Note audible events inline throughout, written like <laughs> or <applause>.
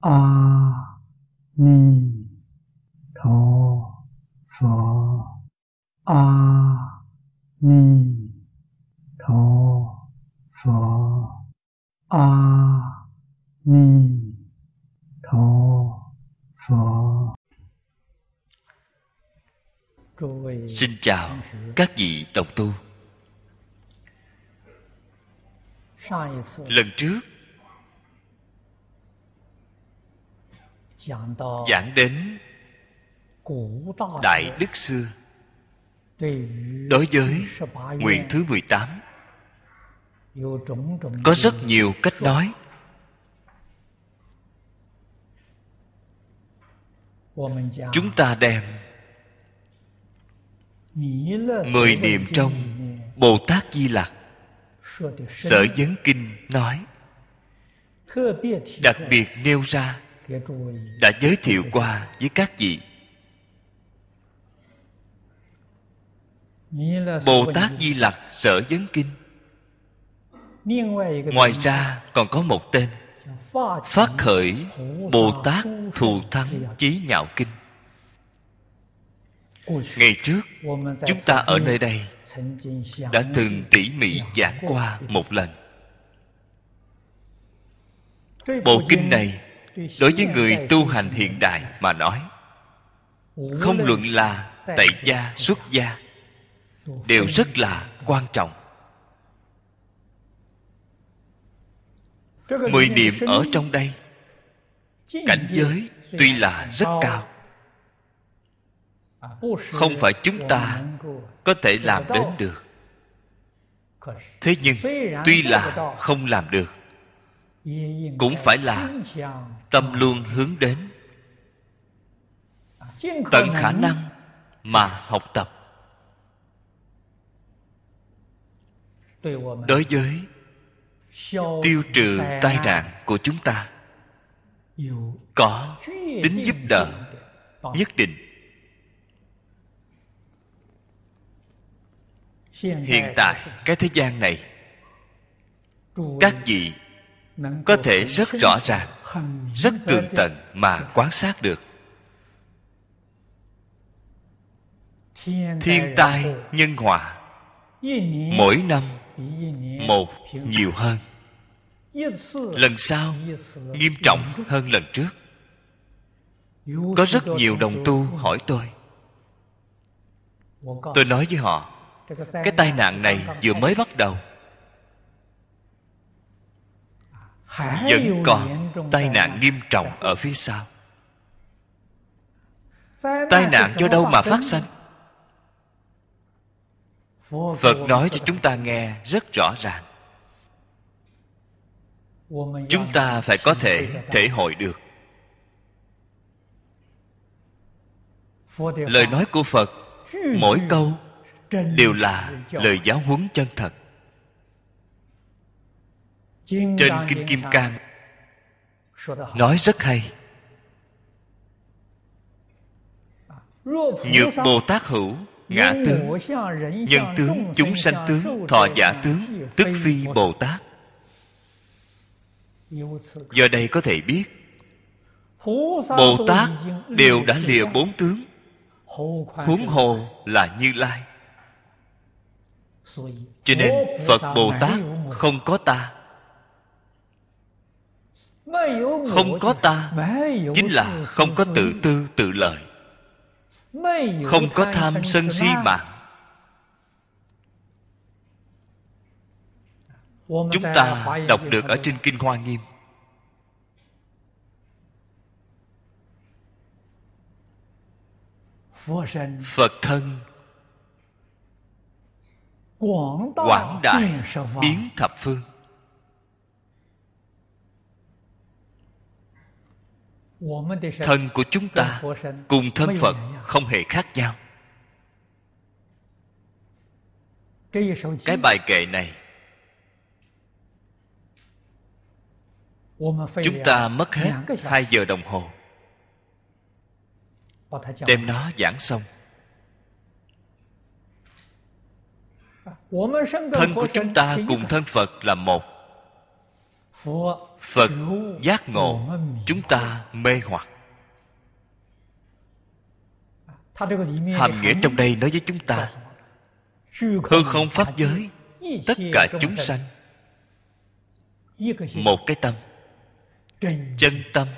a ni tho phở a ni tho phở a ni tho phở Xin chào các vị đồng tu. Lần trước Giảng đến Đại Đức xưa Đối với nguyện thứ 18 Có rất nhiều cách nói. Chúng ta đem Mười niệm trong Bồ Tát Di Lặc. Sở Vấn Kinh nói. Đặc biệt nêu ra Đã giới thiệu qua với các vị. Bồ Tát Di Lặc Sở Vấn Kinh. Ngoài ra còn có một tên Phát khởi Bồ Tát Thù Thắng Chí Nhạo Kinh. Ngày trước Chúng ta ở nơi đây Đã từng tỉ mỉ giảng qua một lần. Bộ kinh này Đối với người tu hành hiện đại mà nói Không luận là tại gia, xuất gia Đều rất là quan trọng. Mười niệm ở trong đây Cảnh giới tuy là rất cao. Không phải chúng ta có thể làm đến được. Thế nhưng Tuy là không làm được cũng phải là Tâm luôn hướng đến Tận khả năng Mà học tập. Đối với tiêu trừ tai nạn của chúng ta, có tính giúp đỡ nhất định. Hiện tại, cái thế gian này, các vị có thể rất rõ ràng rất tường tận mà quan sát được. Thiên tai nhân họa mỗi năm một nhiều hơn. Lần sau nghiêm trọng hơn lần trước. Có rất nhiều đồng tu hỏi tôi. Tôi nói với họ cái tai nạn này vừa mới bắt đầu vẫn còn tai nạn nghiêm trọng ở phía sau. Tai nạn do đâu mà phát sinh phật nói cho chúng ta nghe rất rõ ràng. Chúng ta phải có thể thể hội được. Lời nói của phật mỗi câu đều là lời giáo huấn chân thật trên kinh kim cang nói rất hay. Nhược bồ tát hữu ngã tướng. nhân tướng chúng sanh tướng thọ giả tướng tức phi bồ tát. Giờ đây có thể biết bồ tát đều đã lìa bốn tướng. Huống hồ là như lai. Cho nên phật bồ tát không có ta không có ta chính là không có tự tư tự lợi. Không có tham sân si mạng chúng ta đọc được ở trên kinh hoa nghiêm. Phật thân. Quảng đại biến thập phương thân của chúng ta cùng thân phật không hề khác nhau. Cái bài kệ này chúng ta mất hết hai giờ đồng hồ. Đem nó giảng xong. Thân của chúng ta cùng thân phật là một phật giác ngộ chúng ta mê hoặc. Hàm nghĩa trong đây nói với chúng ta hư không pháp giới tất cả chúng sanh. Một cái tâm. chân tâm.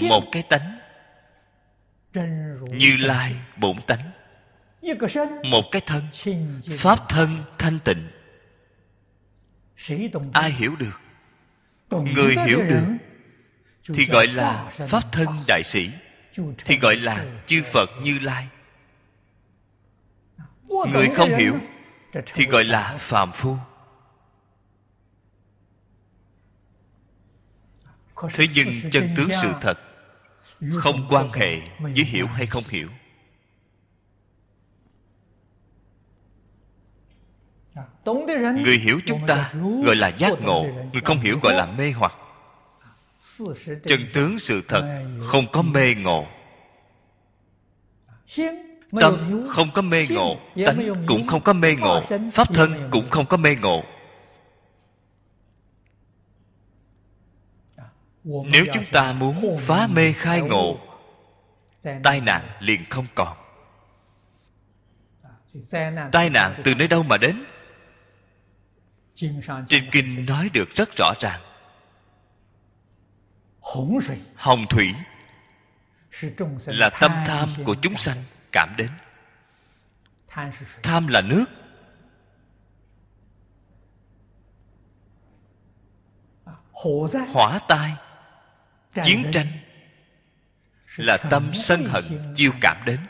Một cái tánh. như lai bổn tánh. Một cái thân. pháp thân thanh tịnh ai hiểu được? Người hiểu được thì gọi là pháp thân đại sĩ thì gọi là chư phật như lai. Người không hiểu thì gọi là phàm phu. Thế nhưng chân tướng sự thật không quan hệ với hiểu hay không hiểu người hiểu chúng ta gọi là giác ngộ. Người không hiểu gọi là mê hoặc. Chân tướng sự thật không có mê ngộ. Tâm không có mê ngộ tánh cũng không có mê ngộ pháp thân cũng không có mê ngộ. Nếu chúng ta muốn phá mê khai ngộ tai nạn liền không còn. Tai nạn từ nơi đâu mà đến trên kinh nói được rất rõ ràng. Hồng thủy là tâm tham của chúng sanh cảm đến. Tham là nước. Hỏa tai chiến tranh là tâm sân hận chiêu cảm đến.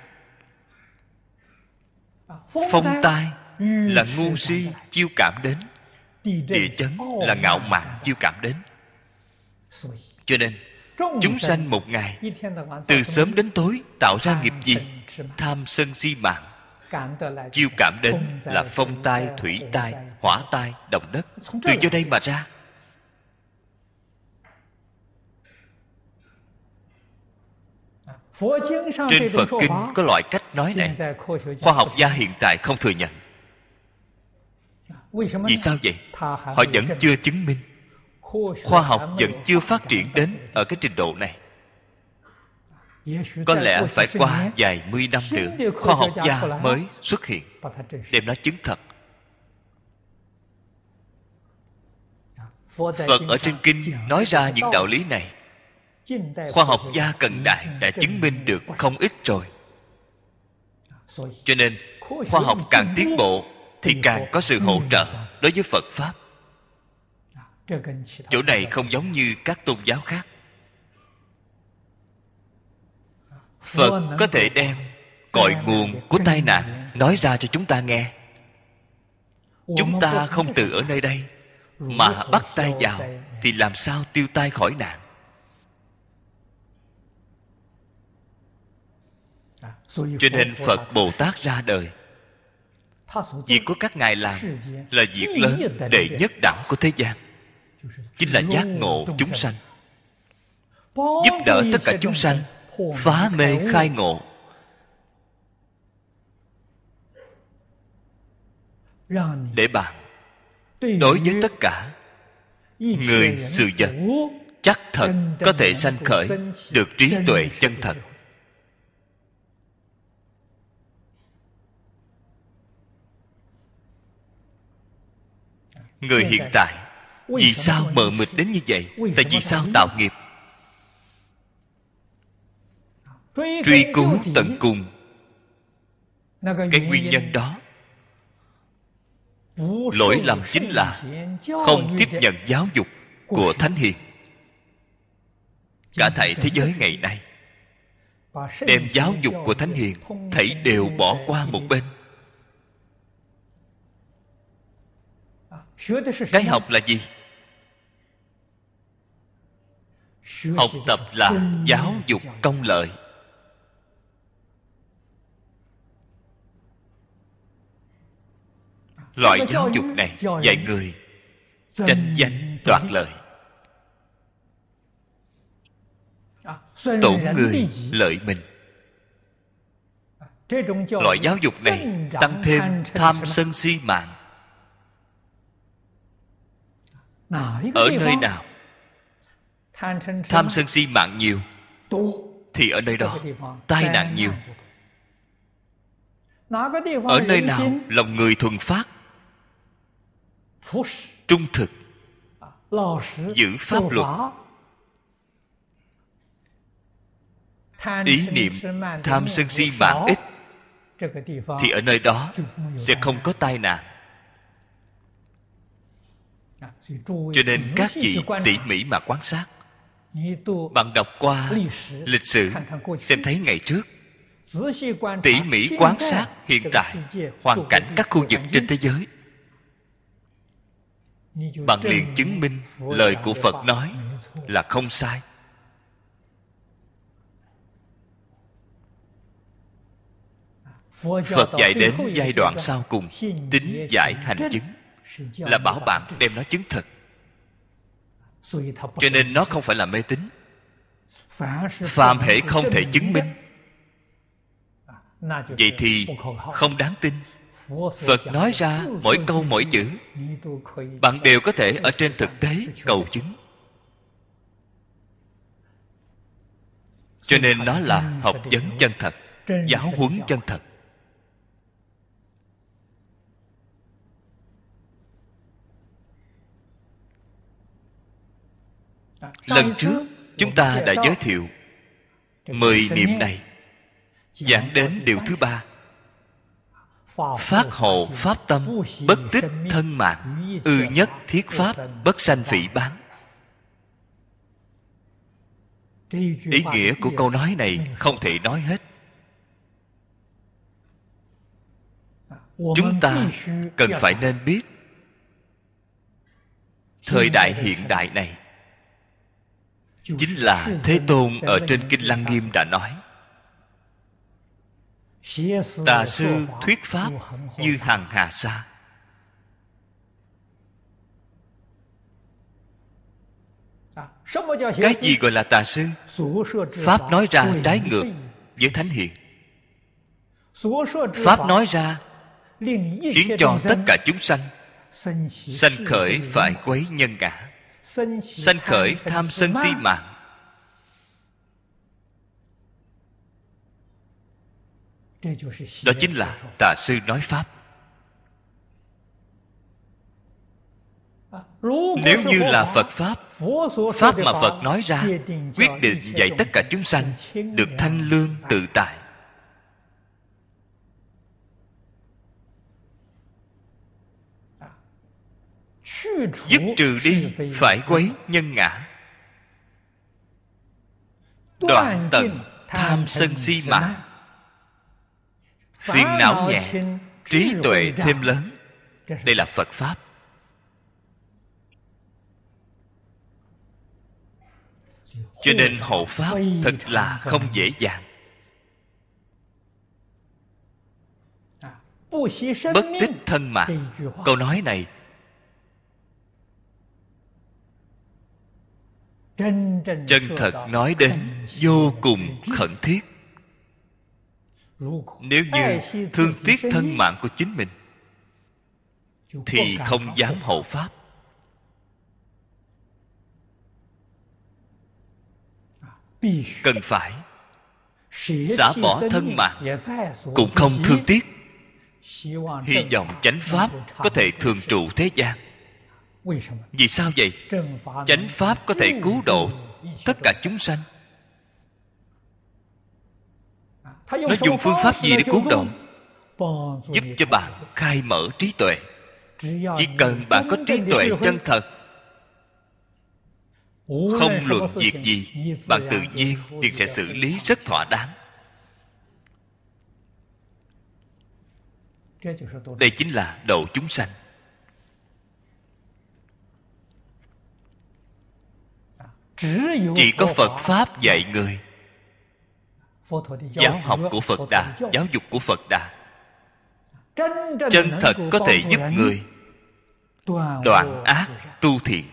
Phong tai là ngu si chiêu cảm đến địa chấn là ngạo mạn chiêu cảm đến. Cho nên chúng sanh một ngày từ sớm đến tối tạo ra nghiệp gì? Tham sân si mạng. Chiêu cảm đến là phong tai thủy tai hỏa tai động đất. Từ do đây mà ra. Trên phật kinh có loại cách nói này. khoa học gia hiện tại không thừa nhận vì sao vậy? Họ vẫn chưa chứng minh. Khoa học vẫn chưa phát triển đến ở cái trình độ này. Có lẽ phải qua vài mươi năm nữa, khoa học gia mới xuất hiện đem nó chứng thật. Phật ở trên kinh nói ra những đạo lý này. Khoa học gia cần đại đã chứng minh được không ít rồi. Cho nên, khoa học càng tiến bộ thì càng có sự hỗ trợ đối với phật pháp. Chỗ này không giống như các tôn giáo khác. Phật có thể đem cội nguồn của tai nạn nói ra cho chúng ta nghe. Chúng ta không từ ở nơi đây mà bắt tay vào thì làm sao tiêu tai khỏi nạn? Cho nên phật bồ tát ra đời việc của các ngài làm là việc lớn đệ nhất đẳng của thế gian. Chính là giác ngộ chúng sanh. Giúp đỡ tất cả chúng sanh, phá mê khai ngộ. Để bạn đối với tất cả người sự vật, chắc thật có thể sanh khởi được trí tuệ chân thật. Người hiện tại vì sao mờ mịt đến như vậy? Tại vì sao tạo nghiệp? Truy cứu tận cùng. Cái nguyên nhân đó. Lỗi lầm chính là không tiếp nhận giáo dục của thánh hiền. Cả thảy thế giới ngày nay đem giáo dục của thánh hiền thảy đều bỏ qua một bên cái học là gì? Học tập là giáo dục công lợi. Loại giáo dục này dạy người tranh danh đoạt lợi. Tổn người lợi mình. Loại giáo dục này tăng thêm tham sân si mạng ở nơi nào? Tham sân si mạng nhiều thì ở nơi đó tai nạn nhiều. ở nơi nào lòng người thuần phát? Trung thực. Giữ pháp luật. ý niệm tham sân si mạng ít thì ở nơi đó sẽ không có tai nạn cho nên các vị tỉ mỉ mà quan sát bạn đọc qua lịch sử xem thấy ngày trước. Tỉ mỉ quan sát hiện tại hoàn cảnh các khu vực trên thế giới. Bạn liền chứng minh lời của phật nói là không sai. Phật dạy đến giai đoạn sau cùng tính giải hành chứng là bảo bạn đem nó chứng thực. Cho nên nó không phải là mê tín. Phàm hệ không thể chứng minh. Vậy thì không đáng tin. Phật nói ra mỗi câu mỗi chữ. Bạn đều có thể ở trên thực tế cầu chứng. Cho nên nó là học vấn chân thật, giáo huấn chân thật. Lần trước, chúng ta đã giới thiệu mười niệm này, giảng đến điều thứ ba. Phát hộ pháp tâm bất tích thân mạng, ư nhất thiết pháp bất sanh phỉ bán. Ý nghĩa của câu nói này không thể nói hết. Chúng ta cần phải nên biết thời đại hiện đại này chính là thế tôn ở trên kinh lăng nghiêm đã nói tà sư thuyết pháp như hàng hà sa. Cái gì gọi là tà sư? Pháp nói ra trái ngược với thánh hiền. Pháp nói ra khiến cho tất cả chúng sanh sanh khởi phải quấy nhân ngã sanh khởi tham sân si mạng. Đó chính là tà sư nói pháp. Nếu như là phật pháp pháp mà phật nói ra, quyết định dạy tất cả chúng sanh được thanh lương tự tại. Dứt trừ đi phải quấy nhân ngã. Đoạn tận tham sân si mạng phiền não nhẹ trí tuệ thêm lớn. Đây là phật pháp. Cho nên hộ pháp thật là không dễ dàng. Bất tích thân mạng. Câu nói này chân thật nói đến vô cùng khẩn thiết. Nếu như thương tiếc thân mạng của chính mình, thì không dám hộ pháp. Cần phải xả bỏ thân mạng cũng không thương tiếc. Hy vọng chánh pháp có thể thường trụ thế gian vì sao vậy? Chánh pháp có thể cứu độ tất cả chúng sanh. Nó dùng phương pháp gì để cứu độ? Giúp cho bạn khai mở trí tuệ. Chỉ cần bạn có trí tuệ chân thật không luận việc gì bạn tự nhiên liền sẽ xử lý rất thỏa đáng. Đây chính là độ chúng sanh chỉ có phật pháp dạy người. Giáo học của phật đà giáo dục của phật đà. Chân thật có thể giúp người. đoạn ác tu thiện.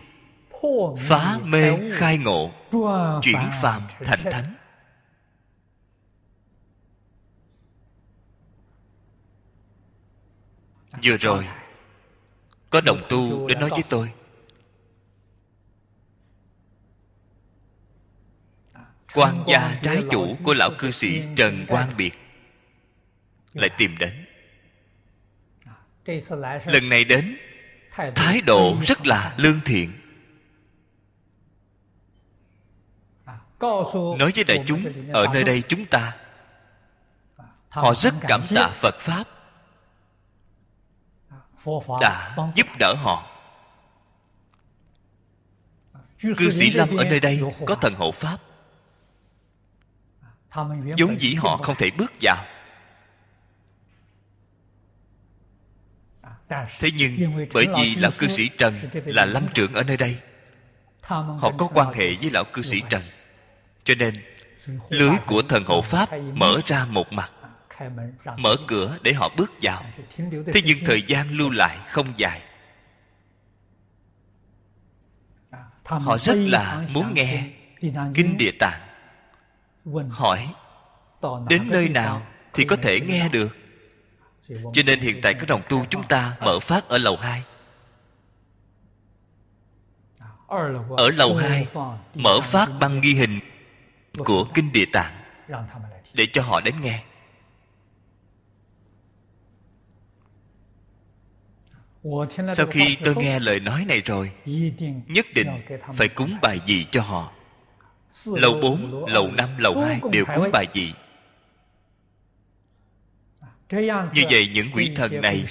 Phá mê khai ngộ. chuyển phàm thành thánh. Vừa rồi có đồng tu đến nói với tôi quan gia trái chủ của lão cư sĩ trần quang biệt. Lại tìm đến. Lần này đến thái độ rất là lương thiện. Nói với đại chúng ở nơi đây chúng ta họ rất cảm tạ phật pháp đã giúp đỡ họ. Cư sĩ lâm ở nơi đây có thần hộ pháp vốn dĩ họ không thể bước vào. Thế nhưng bởi vì lão cư sĩ trần là lâm trưởng ở nơi đây. Họ có quan hệ với lão cư sĩ trần. Cho nên lưới của thần hộ pháp mở ra một mặt. Mở cửa để họ bước vào. Thế nhưng thời gian lưu lại không dài. Họ rất là muốn nghe kinh địa tạng hỏi đến nơi nào thì có thể nghe được? Cho nên hiện tại các đồng tu chúng ta mở phát ở lầu 2 ở lầu 2 mở phát băng ghi hình của kinh địa tạng để cho họ đến nghe. Sau khi tôi nghe lời nói này rồi nhất định phải cúng bài gì cho họ lầu 4, lầu 5, lầu 2 đều cúng bài gì như vậy những quỷ thần này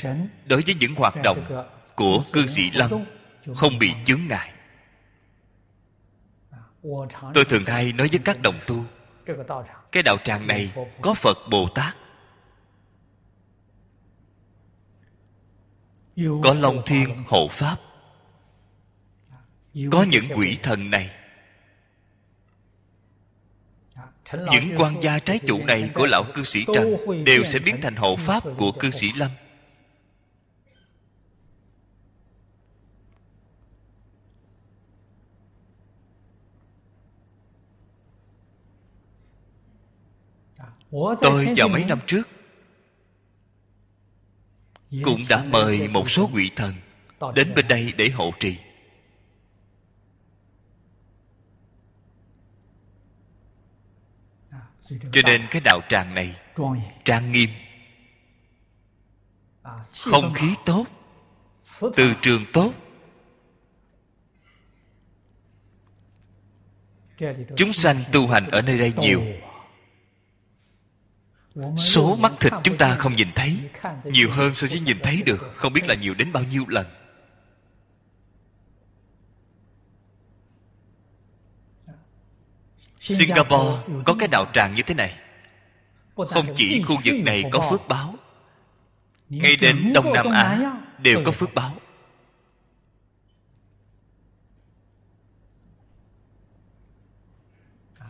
đối với những hoạt động của cư sĩ lâm không bị chướng ngại. Tôi thường hay nói với các đồng tu cái đạo tràng này có phật bồ tát. Có long thiên hộ pháp. Có những quỷ thần này những quan gia trái chủ này của lão cư sĩ trần đều sẽ biến thành hộ pháp của cư sĩ lâm. Tôi vào mấy năm trước cũng đã mời một số vị thần đến bên đây để hộ trì cho nên cái đạo tràng này trang nghiêm, không khí tốt, từ trường tốt. Chúng sanh tu hành ở nơi đây nhiều. Số mắt thịt chúng ta không nhìn thấy, nhiều hơn so với nhìn thấy được, không biết là nhiều đến bao nhiêu lần. Singapore có cái đạo tràng như thế này. Không chỉ khu vực này có phước báo ngay đến đông nam á đều có phước báo.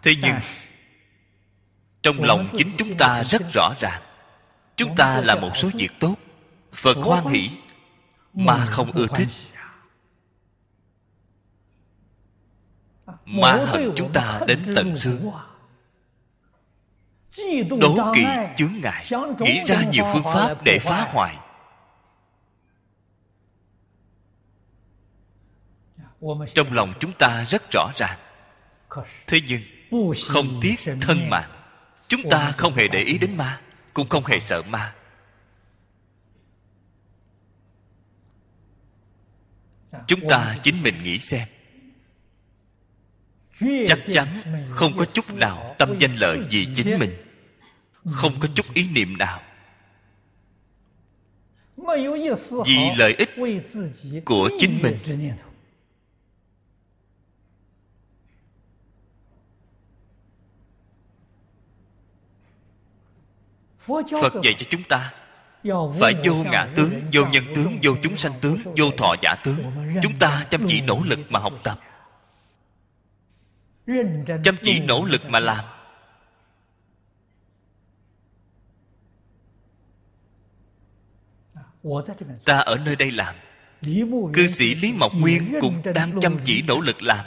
Thế nhưng trong lòng chính chúng ta rất rõ ràng chúng ta là một số việc tốt phật hoan hỷ mà không ưa thích mà hận chúng ta đến tận xương đố kỵ chướng ngại nghĩ ra nhiều phương pháp để phá hoại. Trong lòng chúng ta rất rõ ràng. Thế nhưng không tiếc thân mạng. Chúng ta không hề để ý đến ma cũng không hề sợ ma. Chúng ta chính mình nghĩ xem chắc chắn không có chút nào tâm danh lợi vì chính mình. Không có chút ý niệm nào. Vì lợi ích của chính mình. Phật dạy cho chúng ta phải vô ngã tướng, vô nhân tướng, vô chúng sanh tướng, vô thọ giả tướng. Chúng ta chăm chỉ nỗ lực mà học tập chăm chỉ nỗ lực mà làm. Ta ở nơi đây làm. Cư sĩ lý mộc nguyên cũng đang chăm chỉ nỗ lực làm.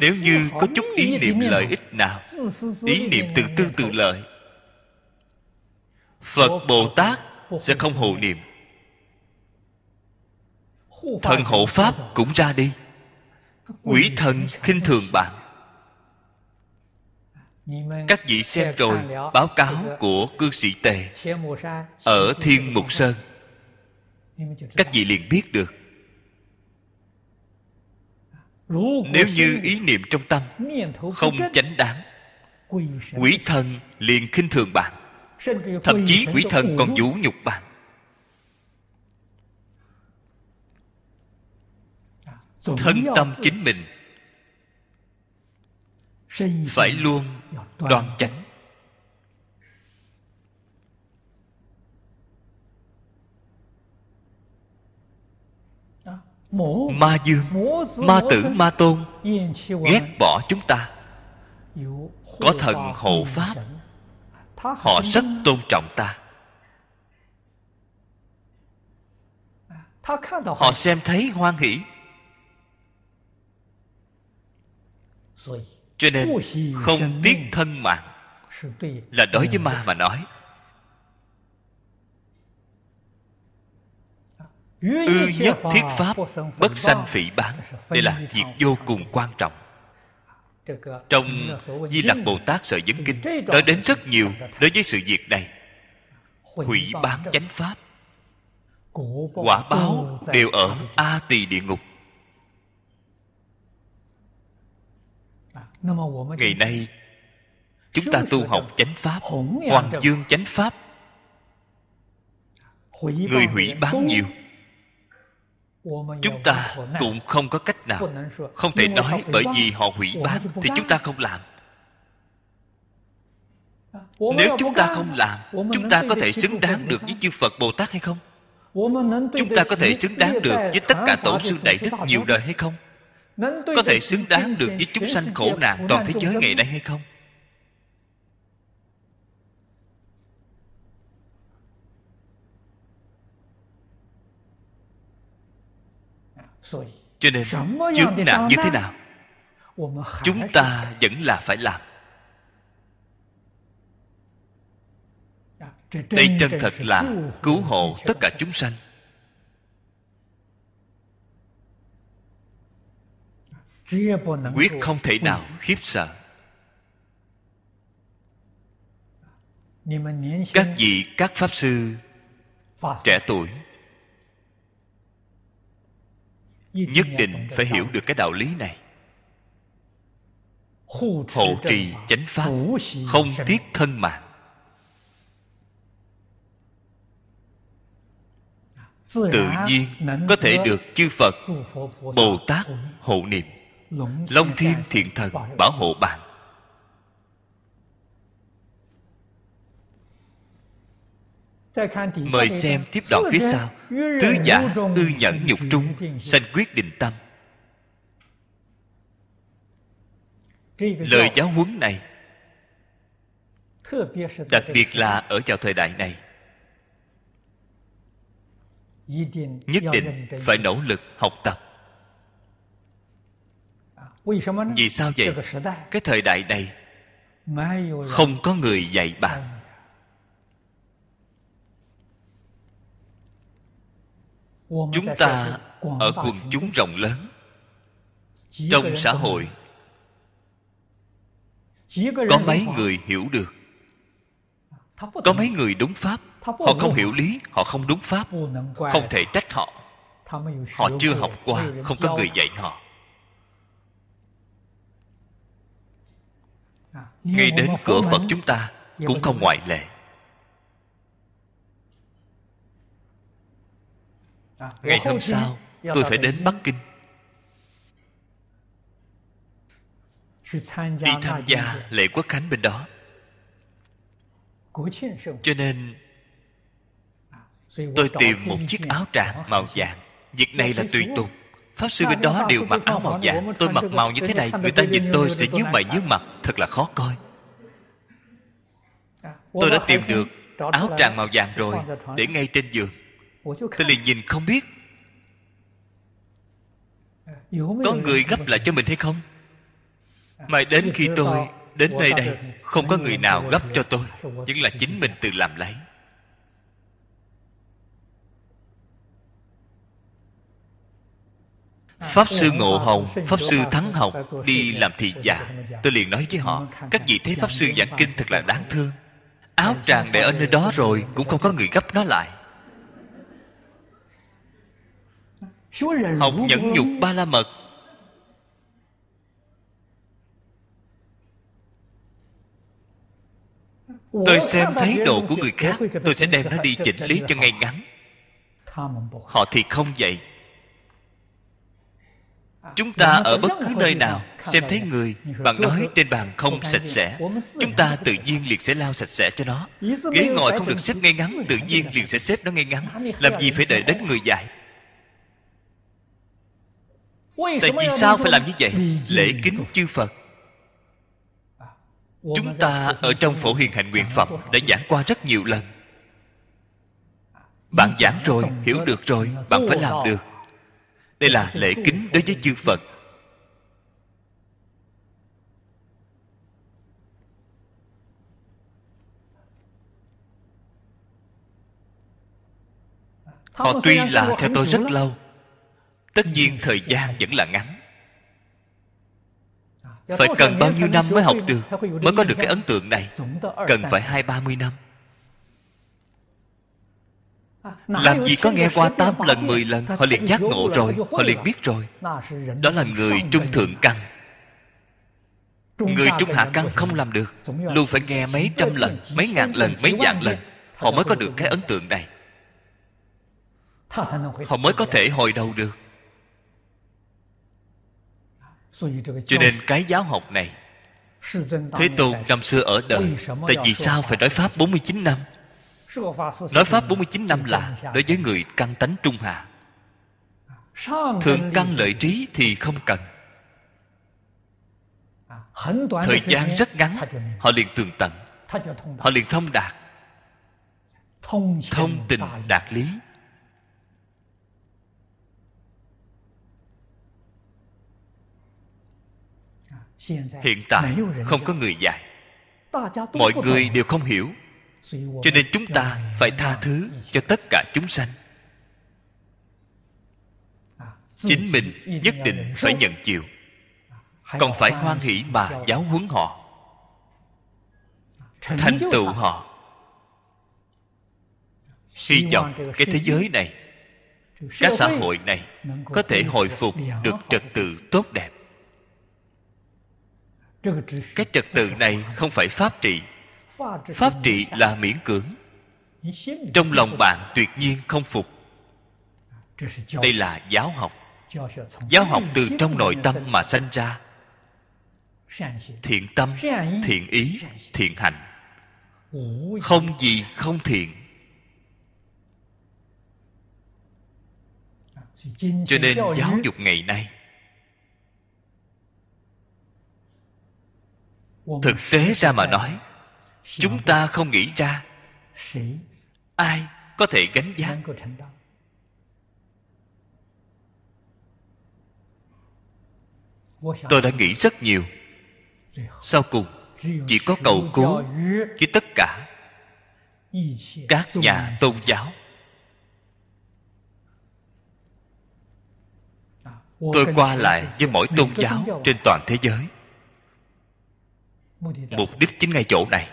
Nếu như có chút ý niệm lợi ích nào, ý niệm từ tư tự lợi, phật bồ tát sẽ không hộ niệm thần hộ pháp cũng ra đi. Quỷ thần khinh thường bạn. Các vị xem rồi báo cáo của cư sĩ tề ở thiên mục sơn. Các vị liền biết được. Nếu như ý niệm trong tâm không chánh đáng quỷ thần liền khinh thường bạn. Thậm chí quỷ thần còn vũ nhục bạn thân tâm chính mình. Phải luôn đoan chánh. Ma dương ma tử ma tôn ghét bỏ chúng ta. Có thần hộ pháp họ rất tôn trọng ta. Họ xem thấy hoan hỷ cho nên không tiếc thân mạng. Là đối với ma mà nói. Ư nhất thiết pháp bất sanh phỉ bán. đây là việc vô cùng quan trọng. Trong di lặc bồ tát sở vấn kinh nói đến rất nhiều đối với sự việc này. Hủy bán chánh pháp. Quả báo đều ở a tỳ địa ngục ngày nay chúng ta tu học chánh pháp hoàng dương chánh pháp. Người hủy bán nhiều. Chúng ta cũng không có cách nào. Không thể nói bởi vì họ hủy bán thì chúng ta không làm. Nếu chúng ta không làm chúng ta có thể xứng đáng được với chư phật bồ tát hay không? Chúng ta có thể xứng đáng được với tất cả tổ sư đại đức nhiều đời hay không có thể xứng đáng được với chúng sanh khổ nạn toàn thế giới ngày nay hay không? Cho nên chướng nạn như thế nào? Chúng ta vẫn là phải làm. Đây chân thật là cứu hộ tất cả chúng sanh quyết không thể nào khiếp sợ. Các vị các pháp sư trẻ tuổi nhất định phải hiểu được cái đạo lý này. Hộ trì chánh pháp không tiếc thân mạng. Tự nhiên có thể được chư phật bồ tát hộ niệm long thiên thiện thần bảo hộ bạn. Mời xem tiếp đoạn phía sau. Tứ giả ư nhẫn nhục trung sanh quyết định tâm. Lời giáo huấn này đặc biệt là ở vào thời đại này. Nhất định phải nỗ lực học tập vì sao vậy? Cái thời đại này không có người dạy bạn chúng ta ở quần chúng rộng lớn trong xã hội có mấy người hiểu được. Có mấy người đúng pháp. Họ không hiểu lý họ không đúng pháp. Không thể trách họ. Họ chưa học qua không có người dạy họ ngay đến cửa phật chúng ta cũng không ngoại lệ. Ngày hôm sau tôi phải đến bắc kinh. Đi tham gia lễ quốc khánh bên đó. Cho nên tôi tìm một chiếc áo tràng màu vàng. Việc này là tùy tục pháp sư bên đó đều mặc áo màu vàng. tôi mặc màu như thế này người ta nhìn tôi sẽ nhíu mày nhíu mặt thật là khó coi. Tôi đã tìm được áo tràng màu vàng rồi để ngay trên giường. Tôi liền nhìn không biết. Có người gấp lại cho mình hay không? Mà đến khi tôi đến nơi đây không có người nào gấp cho tôi vẫn là chính mình tự làm lấy Pháp sư Ngộ Hồng, Pháp sư Thắng Học đi làm thị giả. Tôi liền nói với họ Các vị thấy Pháp sư giảng kinh thật là đáng thương. Áo tràng để ở nơi đó rồi Cũng không có người gấp nó lại. Học nhẫn nhục ba la mật Tôi xem thấy độ của người khác Tôi sẽ đem nó đi chỉnh lý cho ngay ngắn. Họ thì không vậy chúng ta ở bất cứ nơi nào xem thấy người bạn nói trên bàn không sạch sẽ chúng ta <laughs> tự nhiên liền sẽ lau sạch sẽ cho nó. Ghế ngồi không được xếp ngay ngắn tự nhiên liền sẽ xếp nó ngay ngắn. Làm gì phải đợi đến người dạy? Tại vì sao phải làm như vậy? lễ kính chư phật. Chúng ta ở trong phổ hiền hạnh nguyện phẩm đã giảng qua rất nhiều lần. Bạn giảng rồi hiểu được rồi bạn phải làm được đây là lễ kính đối với chư phật. Họ tuy là theo tôi rất lâu tất nhiên thời gian vẫn là ngắn. Phải cần bao nhiêu năm mới học được mới có được cái ấn tượng này? Cần phải hai ba mươi năm làm gì có nghe qua tám lần mười lần họ liền giác ngộ rồi họ liền biết rồi. Đó là người trung thượng căn. Người trung hạ căn không làm được. Luôn phải nghe mấy trăm lần mấy ngàn lần mấy vạn lần. họ mới có được cái ấn tượng này. Họ mới có thể hồi đầu được. Cho nên cái giáo học này Thế Tôn năm xưa ở đời Tại vì sao phải nói Pháp 49 năm Nói Pháp 49 năm là Đối với người căn tánh trung hạ Thường căn lợi trí thì không cần. Thời gian rất ngắn, Họ liền tường tận. Họ liền thông đạt. Thông tình đạt lý. Hiện tại không có người dạy. Mọi người đều không hiểu cho nên chúng ta phải tha thứ cho tất cả chúng sanh. Chính mình nhất định phải nhận chịu còn phải hoan hỷ mà giáo huấn họ, thành tựu họ. Hy vọng cái thế giới này các xã hội này có thể hồi phục được trật tự tốt đẹp. Cái trật tự này không phải pháp trị pháp trị là miễn cưỡng. Trong lòng bạn tuyệt nhiên không phục. Đây là giáo học. Giáo học từ trong nội tâm mà sanh ra. Thiện tâm, thiện ý, thiện hành không gì không thiện. Cho nên giáo dục ngày nay, thực tế ra mà nói chúng ta không nghĩ ra ai có thể gánh giác tôi đã nghĩ rất nhiều. Sau cùng chỉ có cầu cứu với tất cả các nhà tôn giáo. Tôi qua lại với mỗi tôn giáo trên toàn thế giới. Mục đích chính ngay chỗ này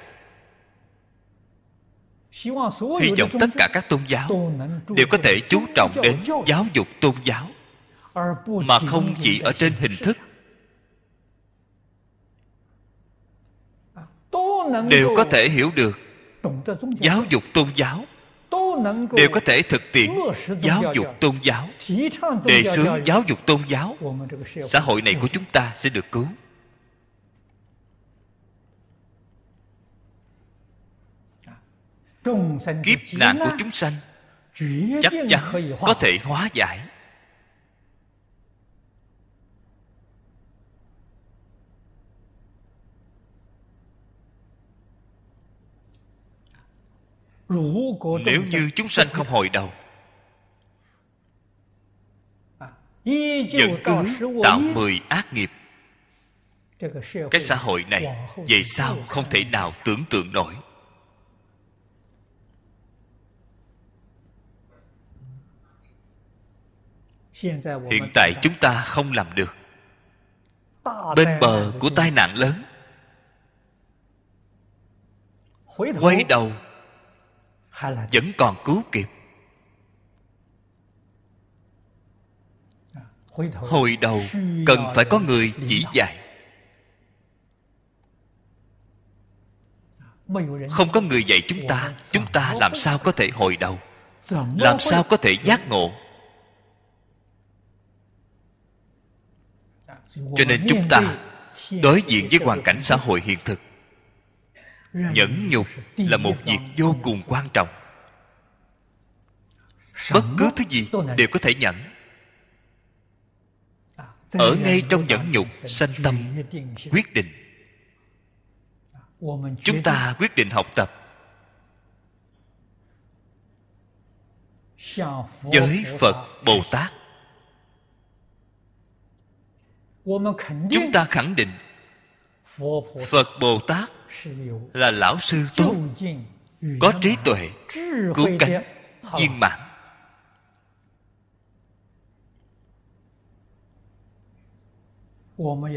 hy vọng tất cả các tôn giáo đều có thể chú trọng đến giáo dục tôn giáo mà không chỉ ở trên hình thức. Đều có thể hiểu được giáo dục tôn giáo. Đều có thể thực tiễn giáo dục tôn giáo. Đề xướng giáo dục tôn giáo. Xã hội này của chúng ta sẽ được cứu kiếp nạn của chúng sanh. Chắc chắn có thể hóa giải. Nếu như chúng sanh không hồi đầu vẫn cứ tạo mười ác nghiệp. Cái xã hội này về sau không thể nào tưởng tượng nổi hiện tại chúng ta không làm được. Bên bờ của tai nạn lớn. Quay đầu. Vẫn còn cứu kịp. Hồi đầu cần phải có người chỉ dạy. Không có người dạy chúng ta chúng ta làm sao có thể hồi đầu? Làm sao có thể giác ngộ cho nên chúng ta đối diện với hoàn cảnh xã hội hiện thực, nhẫn nhục là một việc vô cùng quan trọng. Bất cứ thứ gì đều có thể nhẫn. Ở ngay trong nhẫn nhục, sanh tâm, quyết định, chúng ta quyết định học tập. Với phật, bồ tát chúng ta khẳng định phật bồ tát là lão sư tốt có trí tuệ cứu cánh viên mãn.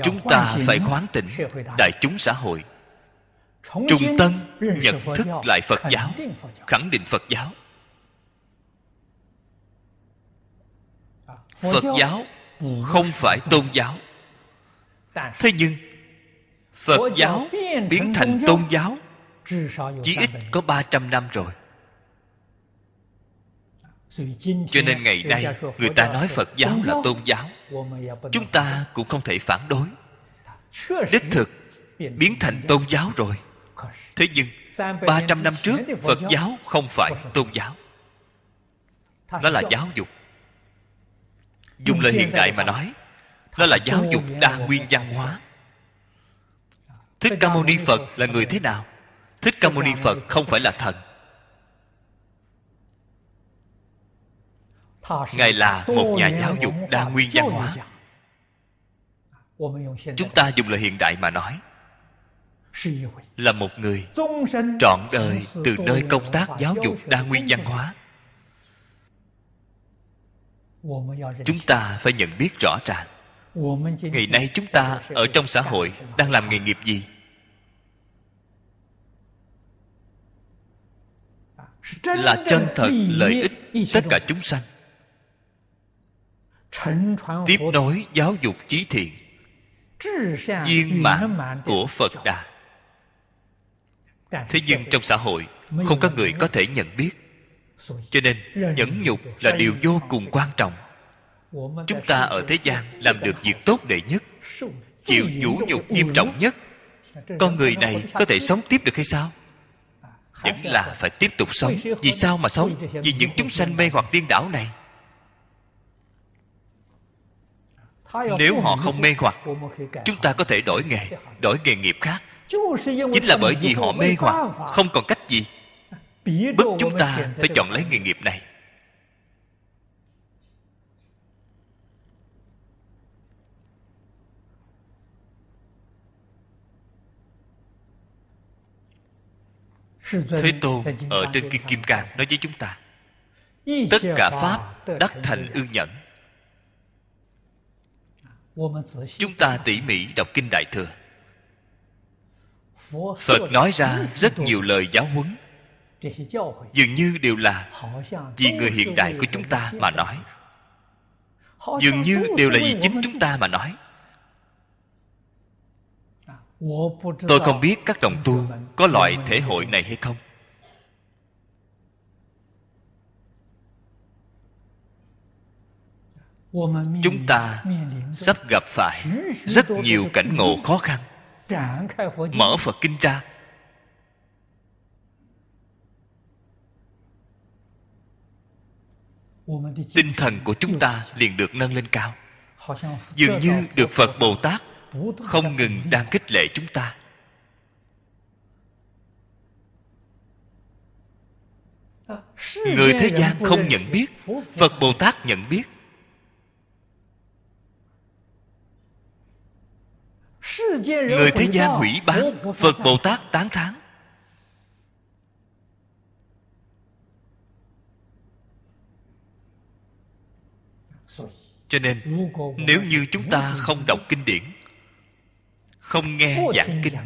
Chúng ta phải khoán tỉnh đại chúng xã hội trung tân nhận thức lại phật giáo khẳng định phật giáo. Phật giáo không phải tôn giáo thế nhưng phật giáo biến thành tôn giáo chỉ ít có 300 năm rồi. Cho nên ngày nay người ta nói phật giáo là tôn giáo. chúng ta cũng không thể phản đối. Đích thực biến thành tôn giáo rồi. Thế nhưng 300 năm trước Phật giáo không phải tôn giáo. Nó là giáo dục. Dùng lời hiện đại mà nói Nó là giáo dục đa nguyên văn hóa. Thích Ca Mâu Ni Phật là người thế nào? Thích Ca Mâu Ni Phật không phải là thần. Ngài là một nhà giáo dục đa nguyên văn hóa. Chúng ta dùng lời hiện đại mà nói. Là một người trọn đời từ nơi công tác giáo dục đa nguyên văn hóa. Chúng ta phải nhận biết rõ ràng ngày nay chúng ta ở trong xã hội đang làm nghề nghiệp gì? Là chân thật lợi ích tất cả chúng sanh. Tiếp nối giáo dục trí thiện viên mãn của phật đà. Thế nhưng trong xã hội không có người có thể nhận biết. Cho nên nhẫn nhục là điều vô cùng quan trọng chúng ta ở thế gian làm được việc tốt đệ nhất, chịu vũ nhục nghiêm trọng nhất. Con người này có thể sống tiếp được hay sao? Vẫn là phải tiếp tục sống. Vì sao mà sống? Vì những chúng sanh mê hoặc điên đảo này. Nếu họ không mê hoặc, chúng ta có thể đổi nghề đổi nghề nghiệp khác. Chính là bởi vì họ mê hoặc, không còn cách gì. Bức chúng ta phải chọn lấy nghề nghiệp này. Thế tôn ở trên kinh kim cang nói với chúng ta. Tất cả pháp đắc thành ương nhẫn. Chúng ta tỉ mỉ đọc kinh đại thừa. Phật nói ra rất nhiều lời giáo huấn. Dường như đều là vì người hiện đại của chúng ta mà nói. Dường như đều là vì chính chúng ta mà nói tôi không biết các đồng tu có loại thể hội này hay không. Chúng ta sắp gặp phải rất nhiều cảnh ngộ khó khăn. Mở phật kinh ra. Tinh thần của chúng ta liền được nâng lên cao. Dường như được phật bồ tát không ngừng đang khích lệ chúng ta. Người thế gian không nhận biết, phật bồ tát nhận biết. Người thế gian hủy bán, phật bồ tát tán thán. Cho nên, nếu như chúng ta không đọc kinh điển không nghe giảng kinh.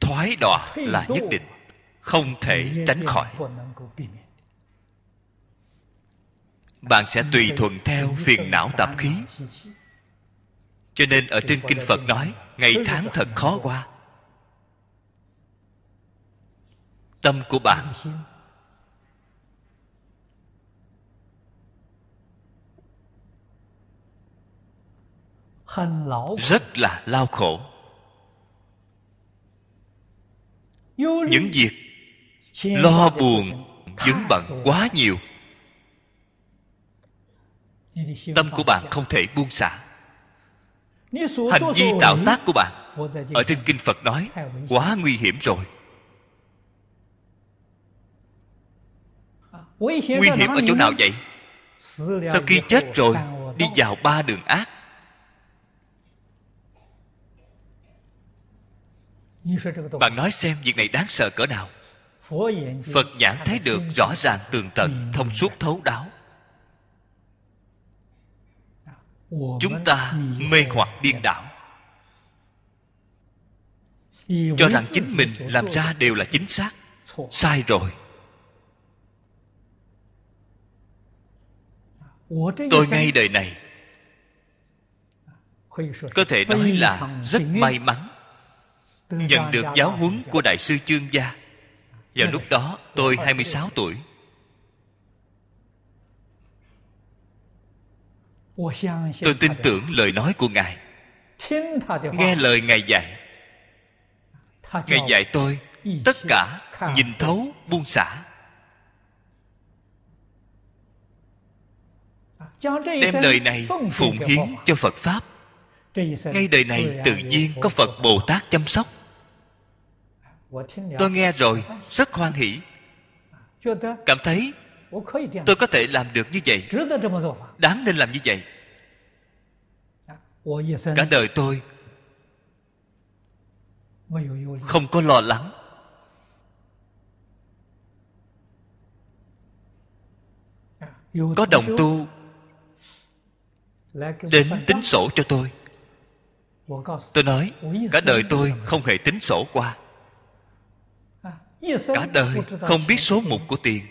thoái đọa là nhất định không thể tránh khỏi. bạn sẽ tùy thuận theo phiền não tạp khí. cho nên ở trên kinh phật nói ngày tháng thật khó qua. Tâm của bạn rất là lao khổ. Những việc lo buồn vướng bận quá nhiều. Tâm của bạn không thể buông xả. Hành vi tạo tác của bạn ở trên kinh phật nói quá nguy hiểm rồi. Nguy hiểm ở chỗ nào vậy? Sau khi chết rồi đi vào ba đường ác bạn nói xem việc này đáng sợ cỡ nào? Phật nhãn thấy được rõ ràng tường tận thông suốt thấu đáo. Chúng ta mê hoặc điên đảo. Cho rằng chính mình làm ra đều là chính xác. Sai rồi. Tôi ngay đời này có thể nói là rất may mắn nhận được giáo huấn của đại sư chương gia. Vào lúc đó tôi 26 tuổi. Tôi tin tưởng lời nói của ngài. Nghe lời ngài dạy. Ngài dạy tôi tất cả nhìn thấu buông xả. Đem đời này phụng hiến cho phật pháp. Ngay đời này tự nhiên có phật bồ tát chăm sóc tôi nghe rồi rất hoan hỷ. cảm thấy tôi có thể làm được như vậy. đáng nên làm như vậy. cả đời tôi không có lo lắng. Có đồng tu đến tính sổ cho tôi. Tôi nói cả đời tôi không hề tính sổ qua cả đời không biết số mục của tiền.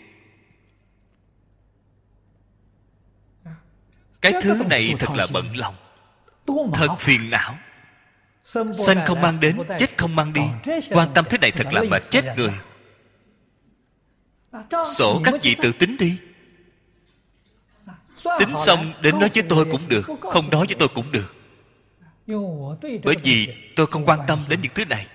Cái thứ này thật là bận lòng. Thật phiền não. Sanh không mang đến chết không mang đi. quan tâm thế này thật là mệt chết người. sổ các vị tự tính đi. Tính xong đến nói với tôi cũng được không nói với tôi cũng được. Bởi vì tôi không quan tâm đến những thứ này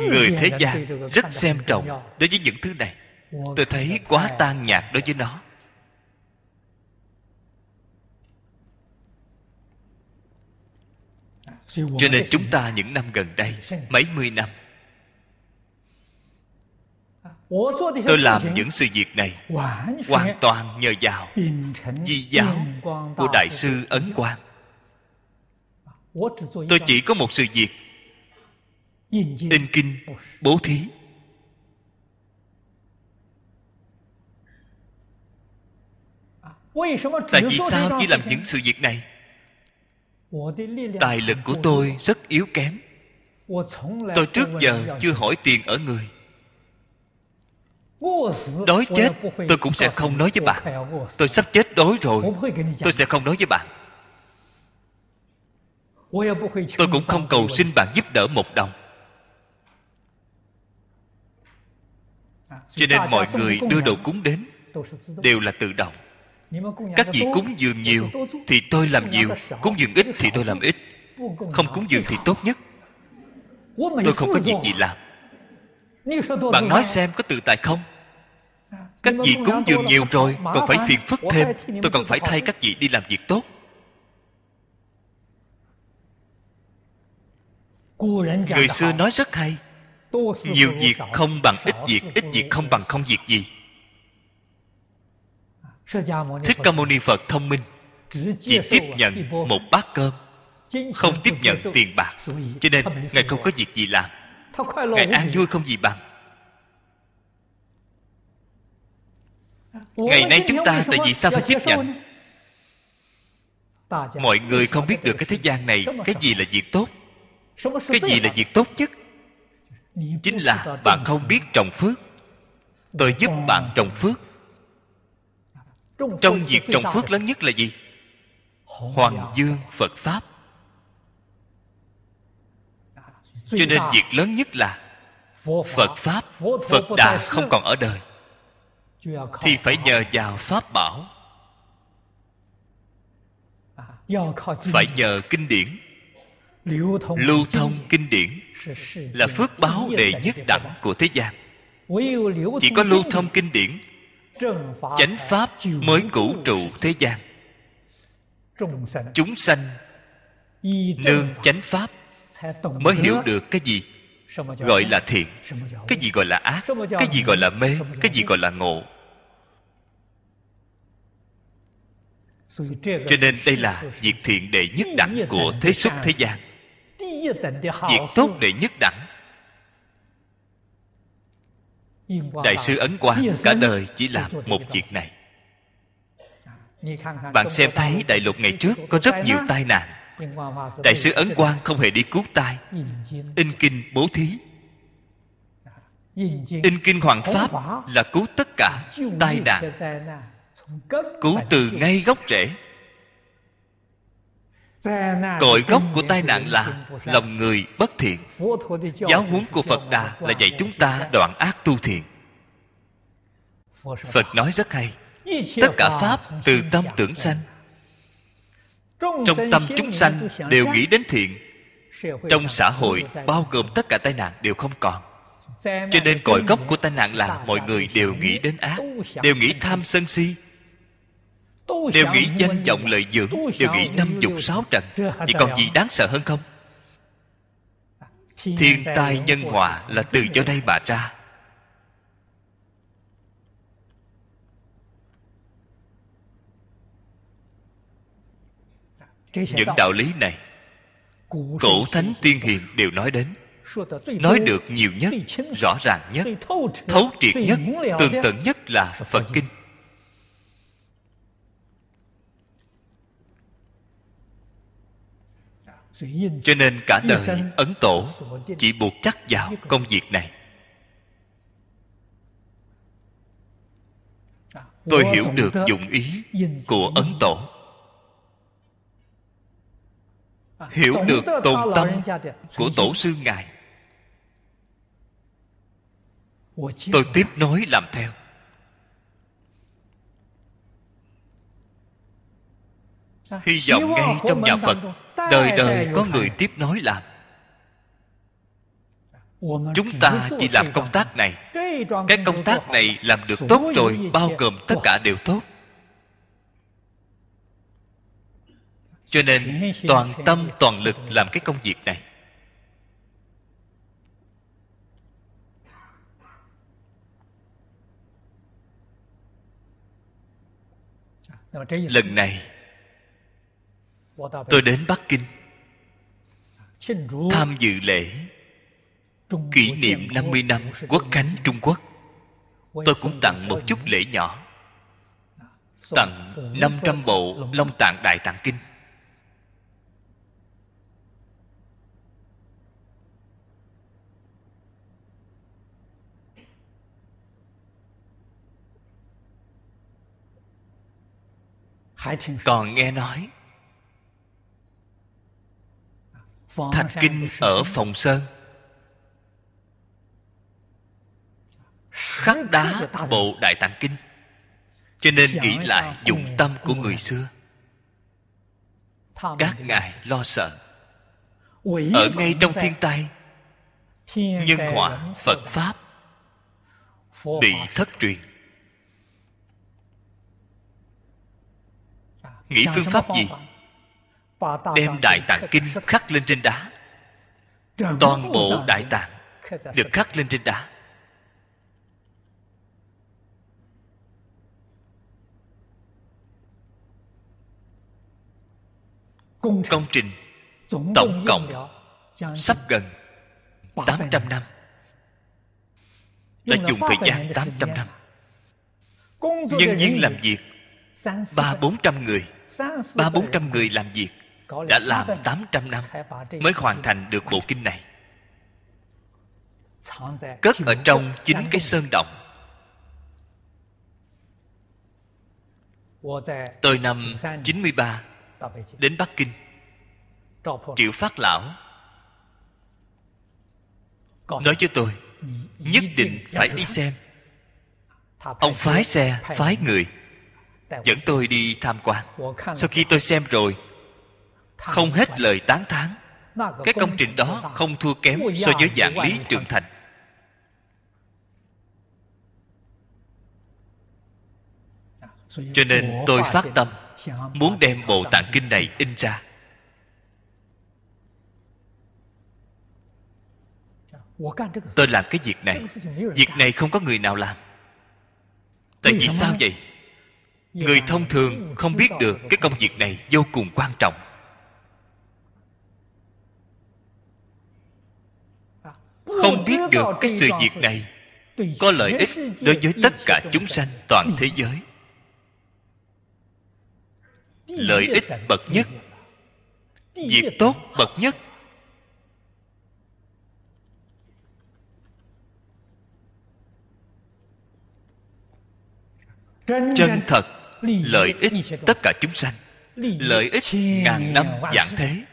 người thế gian rất xem trọng đối với những thứ này. Tôi thấy quá tan nhạt đối với nó. Cho nên chúng ta những năm gần đây mấy mươi năm tôi làm những sự việc này hoàn toàn nhờ vào di giáo của đại sư ấn quang. Tôi chỉ có một sự việc in kinh bố thí. Tại vì sao chỉ làm những sự việc này? tài lực của tôi rất yếu kém. tôi trước giờ chưa hỏi tiền ở người. đói chết tôi cũng sẽ không nói với bạn. tôi sắp chết đói rồi. tôi sẽ không nói với bạn. tôi cũng không cầu xin bạn giúp đỡ một đồng cho nên mọi người đưa đồ cúng đến đều là tự động các vị cúng dường nhiều thì tôi làm nhiều cúng dường ít thì tôi làm ít. Không cúng dường thì tốt nhất. Tôi không có việc gì làm. Bạn nói xem có tự tại không? Các vị cúng dường nhiều rồi còn phải phiền phức thêm. tôi còn phải thay các vị đi làm việc tốt. Người xưa nói rất hay nhiều việc không bằng ít việc ít việc không bằng không việc gì. Thích ca mâu ni phật thông minh, chỉ tiếp nhận một bát cơm, không tiếp nhận tiền bạc. Cho nên ngài không có việc gì làm. Ngài an vui không gì bằng. Ngày nay chúng ta, tại vì sao phải tiếp nhận? Mọi người không biết được cái thế gian này, cái gì là việc tốt? Cái gì là việc tốt nhất? Chính là bạn không biết trồng phước. Tôi giúp bạn trồng phước. Trong việc trồng phước lớn nhất là gì? Hoàng dương phật pháp. Cho nên việc lớn nhất là phật pháp, phật đà không còn ở đời. Thì phải nhờ vào pháp bảo. Phải nhờ kinh điển. Lưu thông kinh điển là phước báo đệ nhất đẳng của thế gian. Chỉ có lưu thông kinh điển chánh pháp mới cửu trụ thế gian. Chúng sanh nương chánh pháp mới hiểu được cái gì gọi là thiện cái gì gọi là ác cái gì gọi là mê cái gì gọi là ngộ. Cho nên đây là việc thiện đệ nhất đẳng của thế xuất thế gian việc tốt đệ nhất đẳng. Đại sư ấn quang cả đời chỉ làm một việc này. Bạn xem thấy đại lục ngày trước có rất nhiều tai nạn. Đại sư ấn quang không hề đi cứu tai. in kinh bố thí. In kinh hoàng pháp là cứu tất cả tai nạn. cứu từ ngay gốc rễ cội gốc của tai nạn là lòng người bất thiện. Giáo huấn của phật đà là dạy chúng ta đoạn ác tu thiện. Phật nói rất hay. Tất cả pháp từ tâm tưởng sanh. Trong tâm chúng sanh đều nghĩ đến thiện. Trong xã hội bao gồm tất cả tai nạn đều không còn. Cho nên cội gốc của tai nạn là mọi người đều nghĩ đến ác đều nghĩ tham sân si đều nghĩ danh vọng lợi dưỡng đều nghĩ năm dục sáu trần. Chỉ còn gì đáng sợ hơn không? Thiên tai nhân họa là từ do đây mà ra. Những đạo lý này cổ thánh tiên hiền đều nói đến. Nói được nhiều nhất rõ ràng nhất thấu triệt nhất tường tận nhất là phật kinh cho nên cả đời ấn tổ chỉ buộc chắc vào công việc này. Tôi hiểu được dụng ý của ấn tổ. Hiểu được tồn tâm của tổ sư ngài. Tôi tiếp nối làm theo hy vọng ngay trong nhà phật đời đời có người tiếp nối làm chúng ta chỉ làm công tác này. cái công tác này làm được tốt rồi bao gồm tất cả đều tốt. Cho nên toàn tâm toàn lực làm cái công việc này. Lần này tôi đến bắc kinh tham dự lễ kỷ niệm 50 năm quốc khánh Trung Quốc. Tôi cũng tặng một chút lễ nhỏ. Tặng 500 bộ Long Tạng Đại Tạng Kinh. Còn nghe nói Thạch Kinh ở Phòng Sơn. Khắc đá bộ Đại Tạng Kinh, Cho nên nghĩ lại dụng tâm của người xưa. Các ngài lo sợ. Ở ngay trong thiên tai, Nhân họa Phật Pháp Bị thất truyền. Nghĩ phương pháp gì? Đem đại tạng kinh khắc lên trên đá. Toàn bộ đại tạng được khắc lên trên đá. Công trình tổng cộng sắp gần 800 năm. Đã dùng thời gian 800 năm. Nhân viên làm việc ba bốn trăm người, ba bốn trăm người làm việc đã làm tám trăm năm mới hoàn thành được bộ kinh này. Cất ở trong chính cái sơn động. Tôi năm 93 đến Bắc Kinh. Triệu Phát Lão nói cho tôi nhất định phải đi xem. Ông phái xe phái người dẫn tôi đi tham quan. Sau khi tôi xem rồi không hết lời tán thán. Cái công trình đó không thua kém so với dạng lý trưởng thành. Cho nên tôi phát tâm muốn đem bộ tạng kinh này in ra. Tôi làm cái việc này. Việc này không có người nào làm. Tại vì sao vậy? Người thông thường không biết được cái công việc này vô cùng quan trọng. Không biết được cái sự việc này. Có lợi ích đối với tất cả chúng sanh toàn thế giới. Lợi ích bậc nhất việc tốt bậc nhất. Chân thật lợi ích tất cả chúng sanh. Lợi ích ngàn năm dạng thế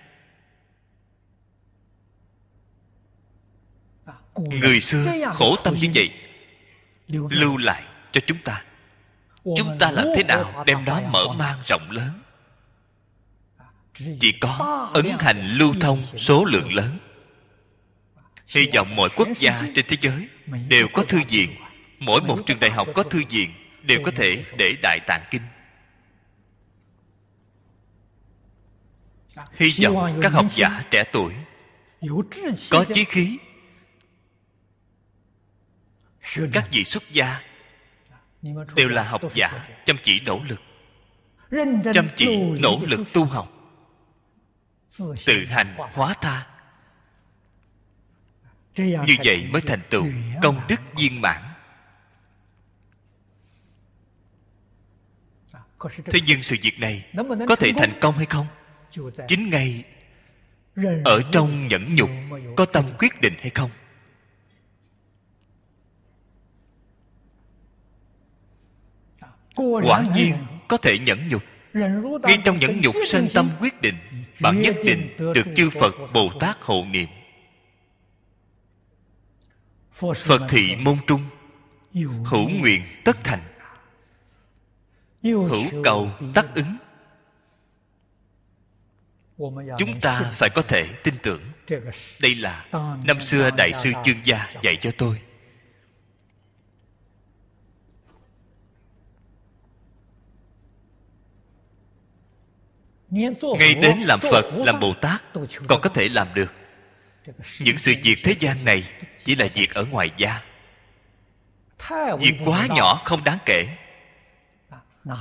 người xưa khổ tâm như vậy. Lưu lại cho chúng ta. Chúng ta làm thế nào đem nó mở mang rộng lớn? Chỉ có ấn hành lưu thông số lượng lớn. Hy vọng mọi quốc gia trên thế giới đều có thư viện. Mỗi một trường đại học có thư viện đều có thể để đại tạng kinh. Hy vọng các học giả trẻ tuổi có chí khí các vị xuất gia đều là học giả chăm chỉ nỗ lực chăm chỉ nỗ lực tu học. Tự hành hóa tha. Như vậy mới thành tựu công đức viên mãn. Thế nhưng sự. việc này có thể thành công hay không? Chính ngay ở trong nhẫn nhục có tâm quyết định hay không quả nhiên có thể nhẫn nhục. Ngay trong nhẫn nhục sanh tâm quyết định bạn nhất định được chư phật bồ tát hộ niệm. Phật thị môn trung hữu nguyện tất thành. Hữu cầu tác ứng. Chúng ta phải có thể tin tưởng. Đây là năm xưa đại sư chương gia dạy cho tôi ngay đến làm phật, làm bồ tát, còn có thể làm được. Những sự việc thế gian này chỉ là việc ở ngoài da. Việc quá nhỏ không đáng kể.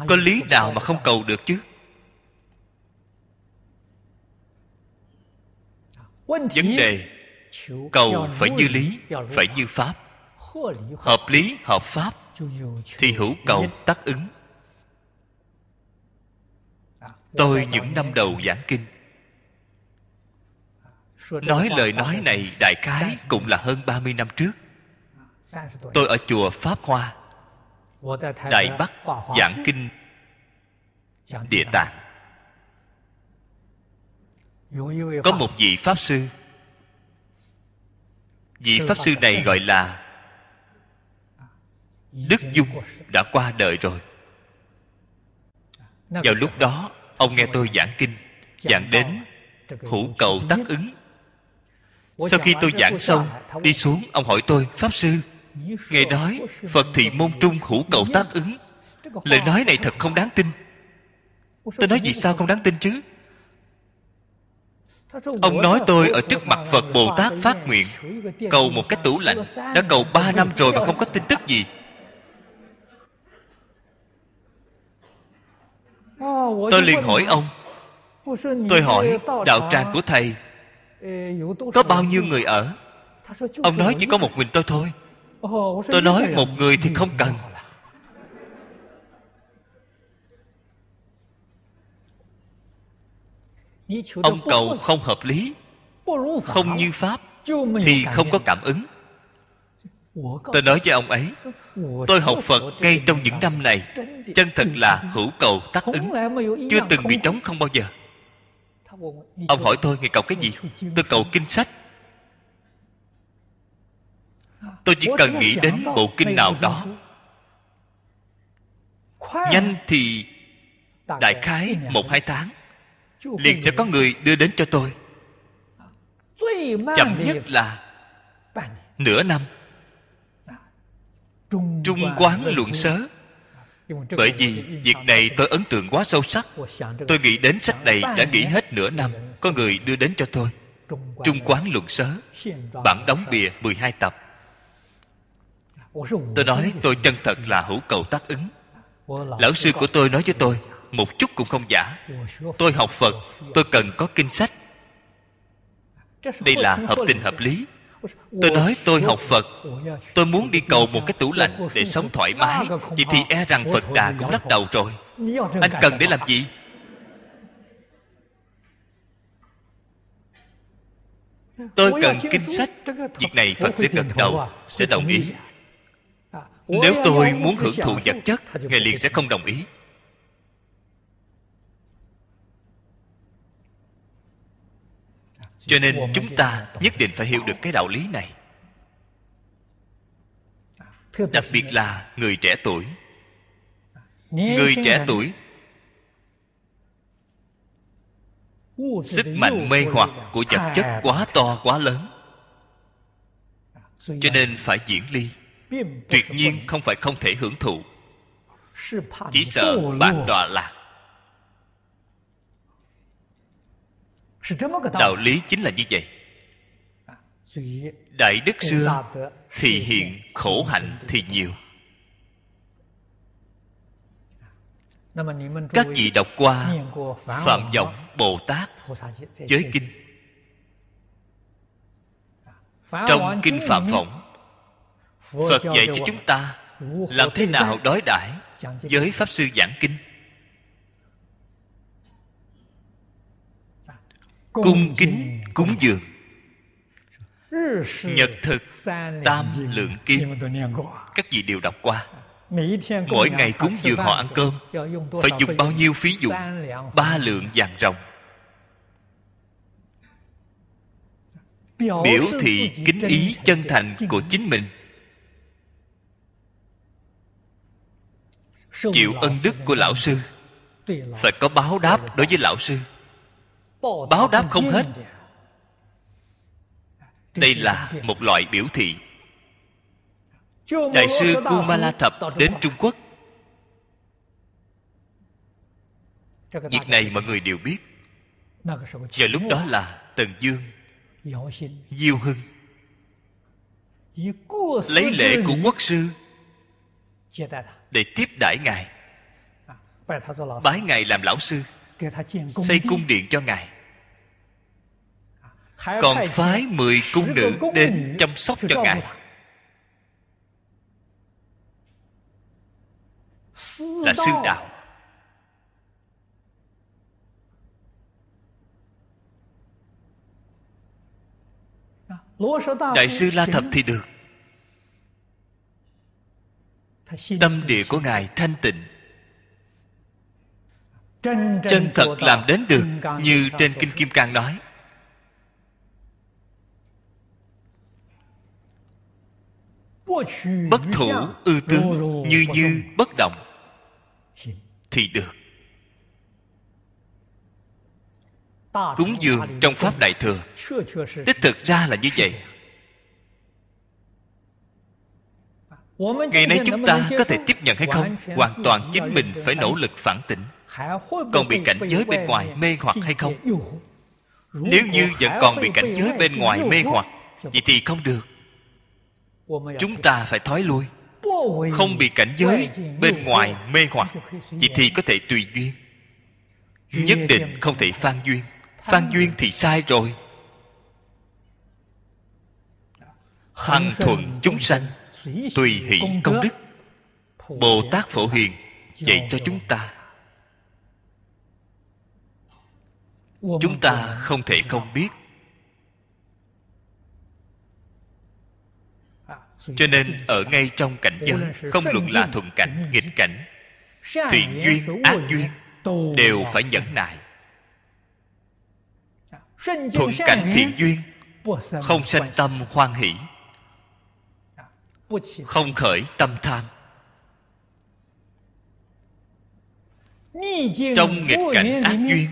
Có lý nào mà không cầu được chứ? Vấn đề, cầu phải như lý, phải như pháp. Hợp lý, hợp pháp, thì hữu cầu tác ứng tôi những năm đầu giảng kinh. Nói lời nói này, đại khái cũng là hơn 30 năm trước. Tôi ở chùa pháp hoa, đại bắc giảng kinh, địa tạng. Có một vị pháp sư. Vị pháp sư này gọi là đức dung đã qua đời rồi. Vào lúc đó ông nghe tôi giảng kinh, giảng đến hữu cầu tác ứng. Sau khi tôi giảng xong, đi xuống, ông hỏi tôi, pháp sư, ngài nói phật thị môn trung hữu cầu tác ứng. Lời nói này thật không đáng tin. Tôi nói, vì sao không đáng tin chứ? Ông nói tôi ở trước mặt phật bồ tát phát nguyện, cầu một cái tủ lạnh, đã cầu ba năm rồi mà không có tin tức gì. tôi liền hỏi ông tôi hỏi đạo tràng của thầy có bao nhiêu người ở? Ông nói chỉ có một mình tôi thôi. Tôi nói một người thì không cần. ông cầu không hợp lý không như pháp thì không có cảm ứng tôi nói với ông ấy tôi học phật ngay trong những năm này. chân thật là hữu cầu tác ứng. chưa từng bị trống không bao giờ. Ông hỏi tôi ngày cầu cái gì? Tôi cầu kinh sách. Tôi chỉ cần nghĩ đến bộ kinh nào đó. Nhanh thì đại khái một hai tháng liền sẽ có người đưa đến cho tôi. Chậm nhất là nửa năm trung quán luận sớ. Bởi vì việc này tôi ấn tượng quá sâu sắc. Tôi nghĩ đến sách này đã nghĩ hết nửa năm. có người đưa đến cho tôi. Trung quán luận sớ. bản đóng bìa 12 tập. Tôi nói tôi chân thật là hữu cầu tác ứng. Lão sư của tôi nói với tôi một chút cũng không giả. Tôi học phật tôi cần có kinh sách. Đây là hợp tình hợp lý tôi nói tôi học phật. Tôi muốn đi cầu một cái tủ lạnh để sống thoải mái. Vậy thì e rằng phật đà cũng lắc đầu rồi. Anh cần để làm gì? Tôi cần kinh sách. Việc này phật sẽ gật đầu sẽ đồng ý. Nếu tôi muốn hưởng thụ vật chất ngài liền sẽ không đồng ý cho nên chúng ta nhất định phải hiểu được cái đạo lý này. Đặc biệt là người trẻ tuổi. Người trẻ tuổi. Sức mạnh mê hoặc của vật chất quá to quá lớn. Cho nên phải diễn ly. Tuyệt nhiên không phải không thể hưởng thụ. Chỉ sợ bạn đọa lạc đạo lý chính là như vậy. Đại đức xưa thì hiện khổ hạnh thì nhiều. các vị đọc qua phạm vọng bồ tát giới kinh. Trong kinh phạm vọng phật dạy cho chúng ta làm thế nào đối đãi với pháp sư giảng kinh cung kính cúng dường. Nhật thực tam lượng kim các vị đều đọc qua. Mỗi ngày cúng dường họ ăn cơm. phải dùng bao nhiêu phí dụng? Ba lượng vàng rồng biểu thị kính ý chân thành của chính mình. Chịu ân đức của lão sư. Phải có báo đáp đối với lão sư báo đáp không hết. Đây là một loại biểu thị. Đại sư kumala thập đến trung quốc. Việc này mọi người đều biết. Giờ lúc đó là tần dương, diêu hưng, lấy lễ của quốc sư để tiếp đãi ngài. Bái ngài làm lão sư xây cung điện cho ngài. Còn phái mười cung nữ đến chăm sóc cho ngài. Là sư đạo đại sư la thập thì được. Tâm địa của ngài thanh tịnh chân thật làm đến được như trên kinh kim cang nói. Bất thủ ư tướng như như bất động. Thì được. Cúng dường trong pháp đại thừa. Đích thực ra là như vậy. Ngày nay chúng ta có thể tiếp nhận hay không? Hoàn toàn chính mình phải nỗ lực phản tỉnh còn bị cảnh giới bên ngoài mê hoặc hay không? nếu như vẫn còn bị cảnh giới bên ngoài mê hoặc vậy thì không được. Chúng ta phải thói lui. Không bị cảnh giới bên ngoài mê hoặc vậy thì có thể tùy duyên. Nhất định không thể phan duyên. phan duyên. thì sai rồi. Hằng thuận chúng sanh tùy hỷ công đức bồ tát phổ hiền dạy cho chúng ta chúng ta không thể không biết. Cho nên ở ngay trong cảnh giới không luận là thuận cảnh nghịch cảnh thiện duyên ác duyên đều phải nhẫn nại. Thuận cảnh thiện duyên không sanh tâm hoan hỷ không khởi tâm tham. Trong nghịch cảnh ác duyên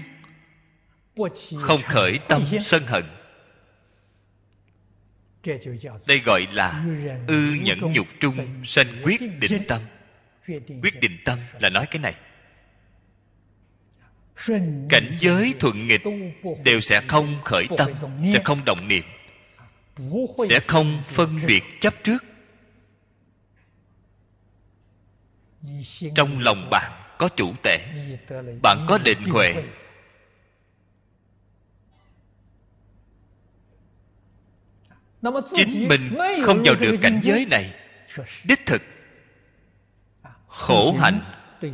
không khởi tâm sân hận. Đây gọi là ư nhẫn nhục trung sanh quyết định tâm. Quyết định tâm là nói cái này. Cảnh giới thuận nghịch đều sẽ không khởi tâm sẽ không động niệm sẽ không phân biệt chấp trước. Trong lòng bạn có chủ tể bạn có định huệ chính mình không vào được cảnh giới này. Đích thực khổ hạnh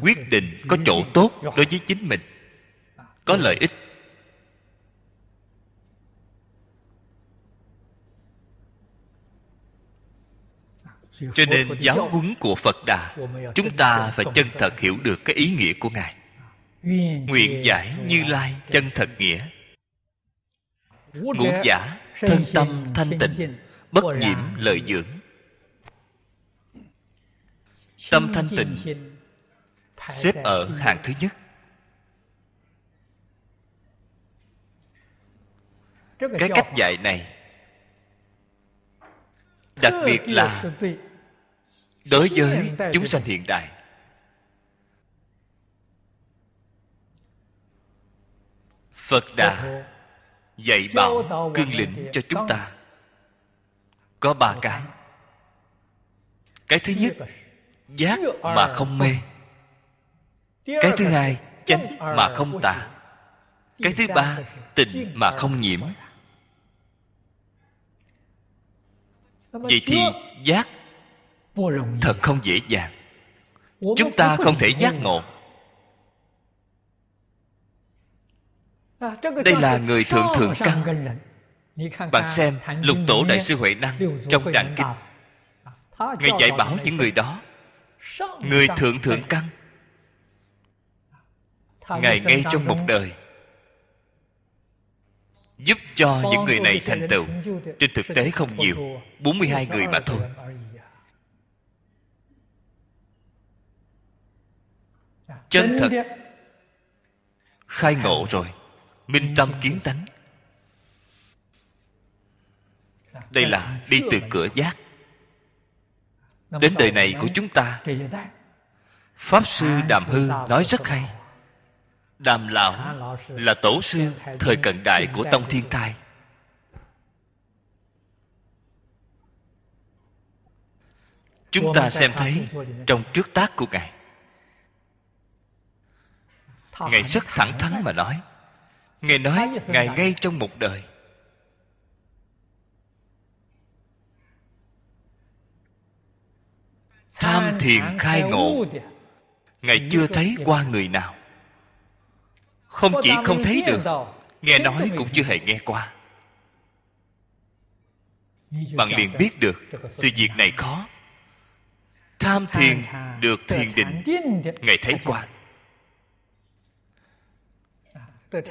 quyết định có chỗ tốt đối với chính mình. Có lợi ích. cho nên giáo huấn của phật đà chúng ta phải chân thật hiểu được cái ý nghĩa của ngài. Nguyện giải như lai chân thật nghĩa. Ngũ giả thân tâm thanh tịnh bất nhiễm lợi dưỡng. Tâm thanh tịnh xếp ở hàng thứ nhất. Cái cách dạy này đặc biệt là đối với chúng sanh hiện đại. Phật đã dạy bảo cương lĩnh cho chúng ta. Có ba cái. Cái thứ nhất giác mà không mê. Cái thứ hai chánh mà không tà. Cái thứ ba tịnh mà không nhiễm. Vậy thì giác thật không dễ dàng. Chúng ta không thể giác ngộ đây là người thượng thượng căn. bạn xem lục tổ đại sư huệ năng trong đàn kinh. Ngài dạy bảo những người đó. người thượng thượng căn. Ngài ngay trong một đời. Giúp cho những người này thành tựu. Trên thực tế không nhiều. 42 người mà thôi. chân thật. Khai ngộ rồi minh tâm kiến tánh. Đây là đi từ cửa giác. Đến đời này của chúng ta, pháp sư đàm hư nói rất hay. Đàm lão là tổ sư thời cận đại của tông thiên tai chúng ta xem thấy trong trước tác của ngài. Ngài rất thẳng thắn mà nói ngài nói ngài ngay trong một đời. Tham thiền khai ngộ. ngài chưa thấy qua người nào. Không chỉ không thấy được nghe nói cũng chưa hề nghe qua. Bạn liền biết được sự việc này khó. Tham thiền được thiền định. Ngài thấy qua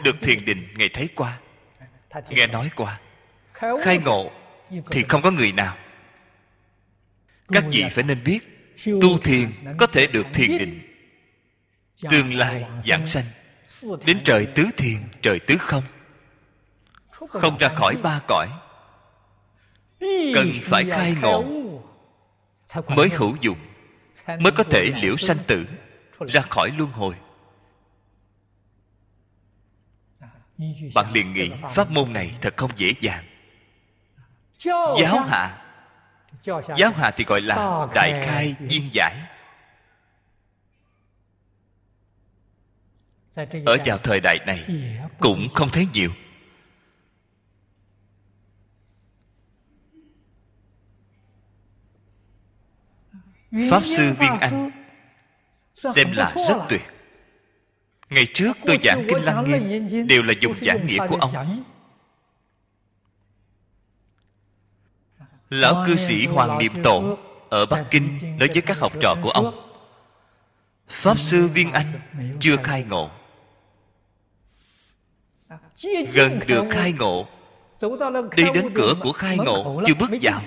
được thiền định, ngài thấy qua. Nghe nói qua. Khai ngộ thì không có người nào. Các vị phải nên biết, tu thiền có thể được thiền định. Tương lai giảng sanh, đến trời tứ thiền, trời tứ không. Không ra khỏi ba cõi. Cần phải khai ngộ mới hữu dụng, mới có thể liễu sanh tử, ra khỏi luân hồi. Bạn liền nghĩ, pháp môn này thật không dễ dàng. Giáo hạ. Giáo hạ thì gọi là đại khai viên giải. Ở vào thời đại này cũng không thấy nhiều. Pháp sư viên anh xem là rất tuyệt ngày trước tôi giảng kinh lăng nghiêm đều là dùng giảng nghĩa của ông. lão cư sĩ hoàng niệm tổ ở bắc kinh nói với các học trò của ông pháp sư viên anh chưa khai ngộ. Gần được khai ngộ đi đến cửa của khai ngộ chưa bước vào.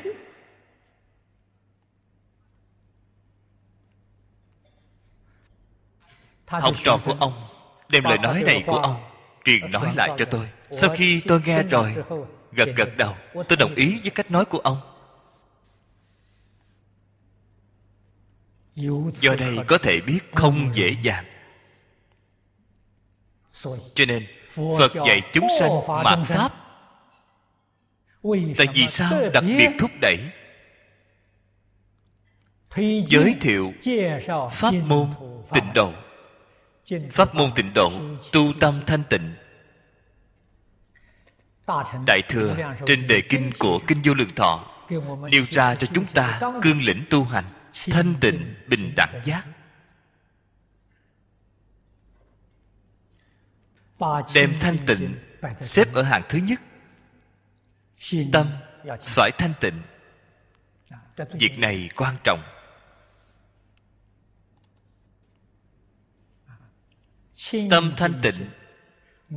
học trò của ông đem lời nói này của ông truyền nói lại cho tôi. Sau khi tôi nghe rồi gật gật đầu. tôi đồng ý với cách nói của ông. Do đây có thể biết không dễ dàng. Cho nên phật dạy chúng sanh mạt pháp. Tại vì sao đặc biệt thúc đẩy? Giới thiệu pháp môn tịnh độ pháp môn tịnh độ, tu tâm thanh tịnh. Đại thừa, trên đề kinh của kinh vô lượng thọ, nêu ra cho chúng ta cương lĩnh tu hành thanh tịnh, bình đẳng giác. Đem thanh tịnh xếp ở hàng thứ nhất. Tâm phải thanh tịnh. Việc này quan trọng. Tâm thanh tịnh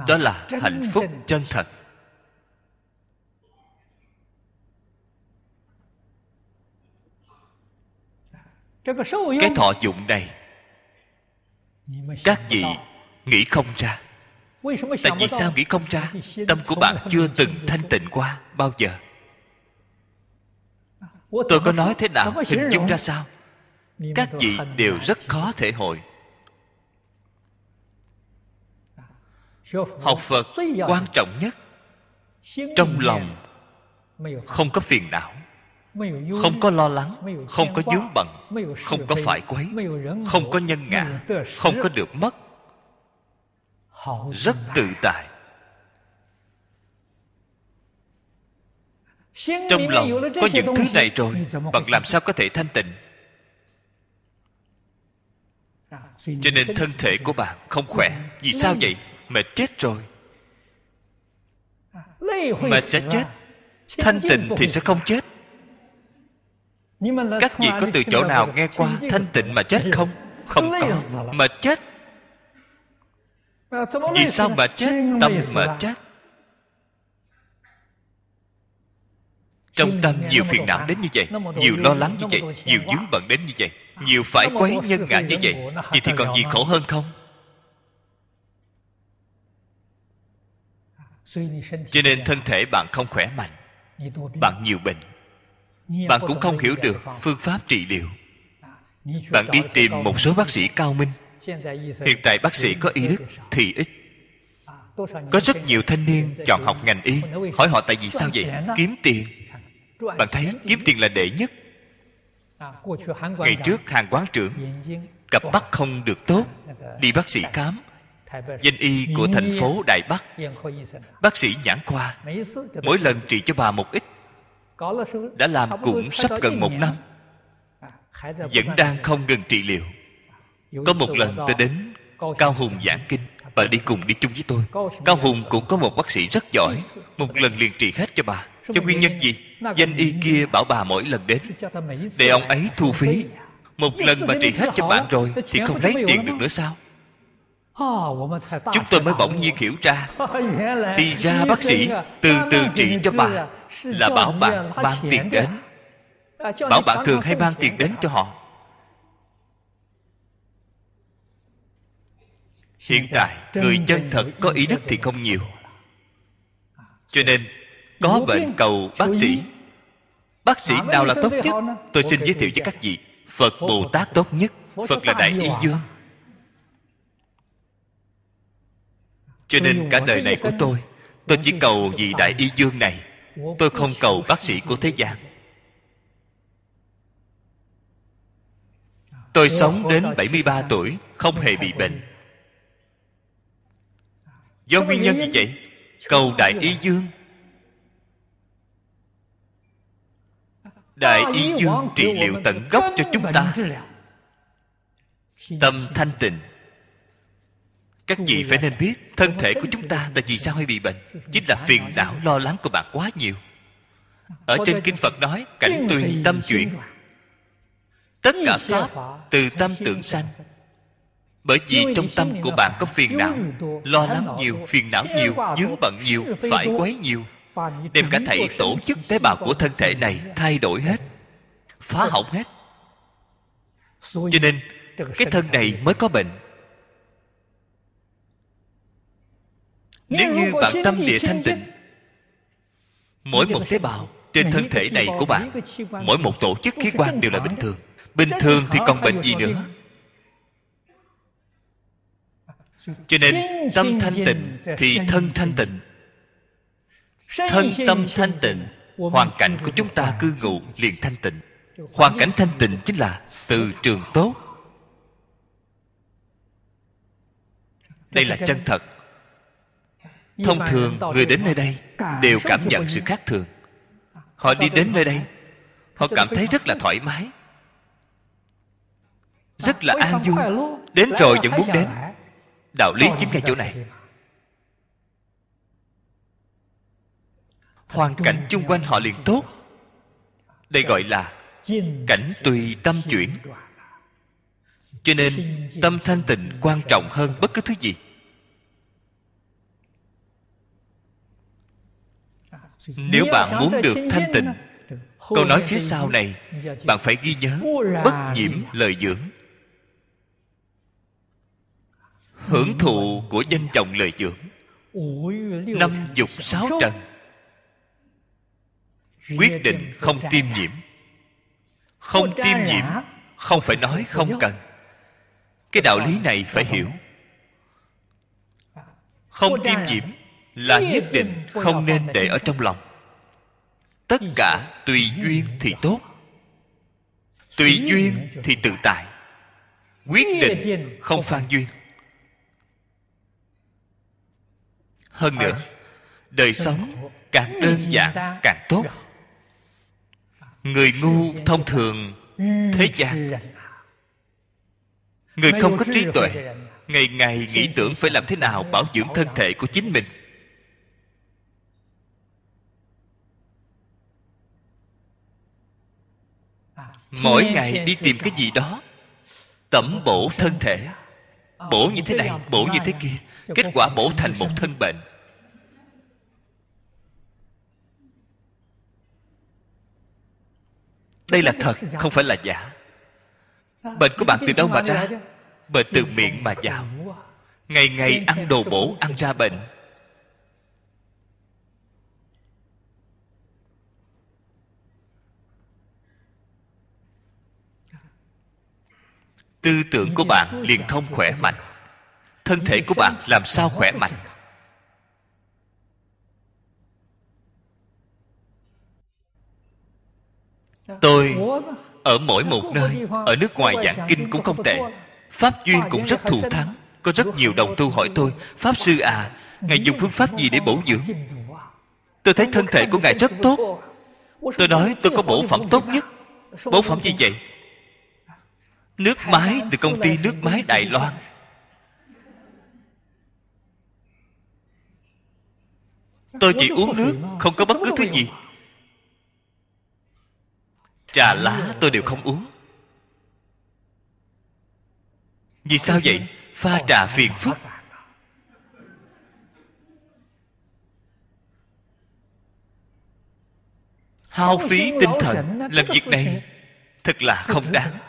đó là hạnh phúc chân thật. Cái thọ dụng này các vị nghĩ không ra. Tại vì sao nghĩ không ra? Tâm của bạn chưa từng thanh tịnh qua bao giờ. Tôi có nói thế nào? hình dung ra sao? Các vị đều rất khó thể hội học phật quan trọng nhất. Trong lòng không có phiền não không có lo lắng không có dướng bận không có phải quấy không có nhân ngã không có được mất. Rất tự tại. Trong lòng có những thứ này rồi bạn làm sao có thể thanh tịnh? Cho nên thân thể của bạn không khỏe. vì sao vậy mệt chết rồi. Mệt sẽ chết. Thanh tịnh thì sẽ không chết. Các vị có từ chỗ nào nghe qua thanh tịnh mà chết không? Không có. mà chết. Vì sao mà chết? Tâm mà chết. Trong tâm nhiều phiền não đến như vậy nhiều lo lắng như vậy nhiều dướng bận đến như vậy nhiều phải quấy nhân ngã như vậy vậy thì còn gì khổ hơn không cho nên thân thể bạn không khỏe mạnh, bạn nhiều bệnh. Bạn cũng không hiểu được phương pháp trị liệu. Bạn đi tìm một số bác sĩ cao minh. Hiện tại bác sĩ có y đức thì ít. Có rất nhiều thanh niên chọn học ngành y, hỏi họ tại vì sao vậy? Kiếm tiền. Bạn thấy kiếm tiền là đệ nhất. Ngày trước hàng quán trưởng cặp mắt không được tốt, đi bác sĩ khám danh y của thành phố Đại Bắc. Bác sĩ nhãn khoa, Mỗi lần trị cho bà một ít, Đã làm cũng sắp gần một năm, Vẫn đang không ngừng trị liệu. Có một lần tôi đến Cao Hùng giảng kinh Bà đi cùng đi chung với tôi. Cao Hùng cũng có một bác sĩ rất giỏi, Một lần liền trị hết cho bà. Cho nguyên nhân gì? Danh y kia bảo bà mỗi lần đến, Để ông ấy thu phí. Một lần mà trị hết cho bạn rồi Thì không lấy tiền được nữa sao? Chúng tôi mới bỗng nhiên hiểu ra thì ra bác sĩ từ từ trị cho bà là bảo bạn mang tiền đến. Bảo bạn thường hay mang tiền đến cho họ. Hiện tại người chân thật có ý đức thì không nhiều. Cho nên có bệnh cầu bác sĩ. bác sĩ nào là tốt nhất? tôi xin giới thiệu cho các vị phật bồ tát tốt nhất. Phật là đại y dương cho nên cả đời này của tôi tôi chỉ cầu vị đại y dương này. Tôi không cầu bác sĩ của thế gian. Tôi sống đến 73 tuổi không hề bị bệnh. Do nguyên nhân gì vậy? cầu đại y dương. Đại y dương trị liệu tận gốc cho chúng ta. Tâm thanh tịnh các vị phải nên biết thân thể của chúng ta tại vì sao hay bị bệnh. Chính là phiền não lo lắng của bạn quá nhiều. Ở trên kinh phật nói cảnh tùy tâm chuyển. tất cả pháp từ tâm tưởng sanh. bởi vì trong tâm của bạn có phiền não lo lắng nhiều phiền não nhiều dướng bận nhiều phải quấy nhiều. Đem cả thảy tổ chức tế bào của thân thể này thay đổi hết phá hỏng hết. Cho nên cái thân này mới có bệnh nếu như bạn tâm địa thanh tịnh mỗi một tế bào trên thân thể này của bạn mỗi một tổ chức khí quan đều là bình thường. bình thường thì còn bệnh gì nữa? Cho nên tâm thanh tịnh thì thân thanh tịnh. Thân tâm thanh tịnh hoàn cảnh của chúng ta cư ngụ liền thanh tịnh. Hoàn cảnh thanh tịnh chính là từ trường tốt. Đây là chân thật thông thường người đến nơi đây đều cảm nhận sự khác thường. Họ đi đến nơi đây họ cảm thấy rất là thoải mái. Rất là an vui. đến rồi vẫn muốn đến. đạo lý chính ngay chỗ này. hoàn cảnh chung quanh họ liền tốt. đây gọi là cảnh tùy tâm chuyển. cho nên tâm thanh tịnh quan trọng hơn bất cứ thứ gì nếu bạn muốn được thanh tịnh câu nói phía sau này bạn phải ghi nhớ bất nhiễm lời dưỡng. Hưởng thụ của danh chồng lời dưỡng. Năm dục sáu trần. Quyết định không tiêm nhiễm. Không tiêm nhiễm không phải nói không cần. Cái đạo lý này phải hiểu. Không tiêm nhiễm là nhất định không nên để ở trong lòng. Tất cả tùy duyên thì tốt, tùy duyên thì tự tại. Quyết định không phan duyên. Hơn nữa, đời sống càng đơn giản càng tốt. Người ngu thông thường thế gian. Người không có trí tuệ, ngày ngày nghĩ tưởng phải làm thế nào bảo dưỡng thân thể của chính mình. Mỗi ngày đi tìm cái gì đó tẩm bổ thân thể. Bổ như thế này bổ như thế kia kết quả bổ thành một thân bệnh. Đây là thật không phải là giả. Bệnh của bạn từ đâu mà ra? Bệnh từ miệng mà vào. Ngày ngày ăn đồ bổ ăn ra bệnh tư tưởng của bạn liền thông khỏe mạnh. Thân thể của bạn làm sao khỏe mạnh? Tôi ở mỗi một nơi, ở nước ngoài giảng kinh cũng không tệ. Pháp duyên cũng rất thù thắng, có rất nhiều đồng tu hỏi tôi, pháp sư à ngài dùng phương pháp gì để bổ dưỡng? Tôi thấy thân thể của ngài rất tốt. Tôi nói, tôi có bổ phẩm tốt nhất. Bổ phẩm gì vậy? Nước máy từ công ty nước máy đài loan. Tôi chỉ uống nước không có bất cứ thứ gì. trà lá tôi đều không uống. Vì sao vậy? Pha trà phiền phức. Hao phí tinh thần làm việc này thật là không đáng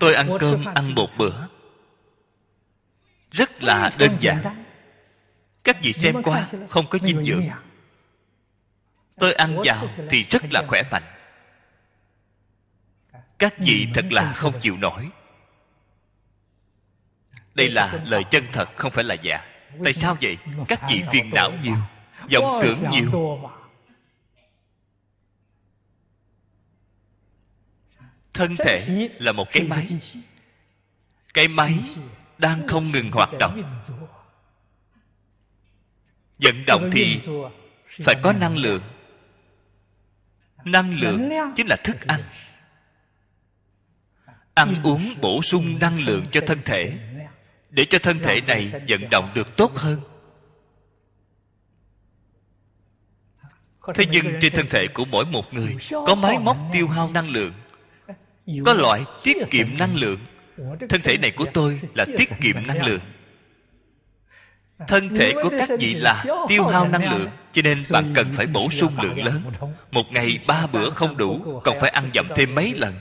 tôi ăn cơm ăn một bữa. Rất là đơn giản. các vị xem qua không có dinh dưỡng tôi ăn vào thì rất là khỏe mạnh. Các vị thật là không chịu nổi. Đây là lời chân thật không phải là giả. Tại sao vậy? các vị phiền não nhiều vọng tưởng nhiều thân thể là một cái máy. Cái máy đang không ngừng hoạt động. Vận động thì phải có năng lượng. Năng lượng chính là thức ăn. Ăn uống bổ sung năng lượng cho thân thể, để cho thân thể này vận động được tốt hơn. Thế nhưng trên thân thể của mỗi một người có máy móc tiêu hao năng lượng có loại tiết kiệm năng lượng. Thân thể này của tôi là tiết kiệm năng lượng. Thân thể của các vị là tiêu hao năng lượng cho nên bạn cần phải bổ sung lượng lớn. một ngày ba bữa không đủ còn phải ăn dặm thêm mấy lần.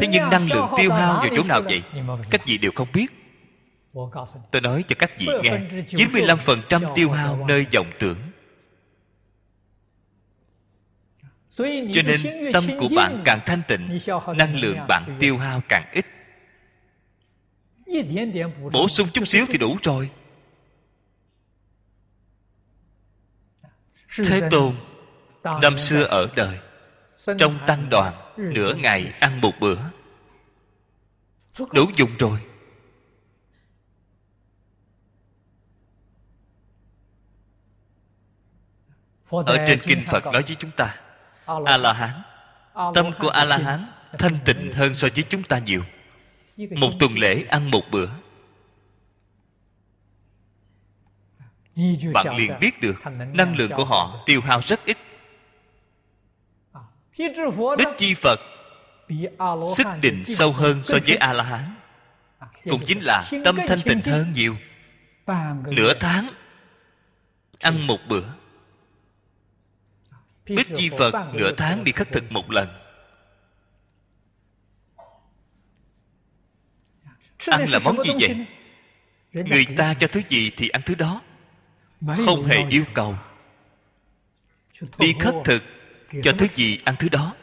Thế nhưng năng lượng tiêu hao vào chỗ nào vậy? Các vị đều không biết. Tôi nói cho các vị nghe. 95% tiêu hao nơi vọng tưởng cho nên tâm của bạn càng thanh tịnh năng lượng bạn tiêu hao càng ít. Bổ sung chút xíu thì đủ rồi. Thế tôn năm xưa ở đời trong tăng đoàn nửa ngày ăn một bữa. Đủ dùng rồi. Ở trên kinh phật nói với chúng ta a la hán tâm của a la hán thanh tịnh hơn so với chúng ta nhiều. Một tuần lễ ăn một bữa. Bạn liền biết được năng lượng của họ tiêu hao rất ít. Đích chi Phật Sức định sâu hơn so với A-la-hán. Cũng chính là tâm thanh tịnh hơn nhiều. Nửa tháng Ăn một bữa Bích Chi Phật nửa tháng đi khất thực một lần. Ăn là món gì vậy? Người ta cho thứ gì thì ăn thứ đó. Không hề yêu cầu. Đi khất thực cho thứ gì ăn thứ đó.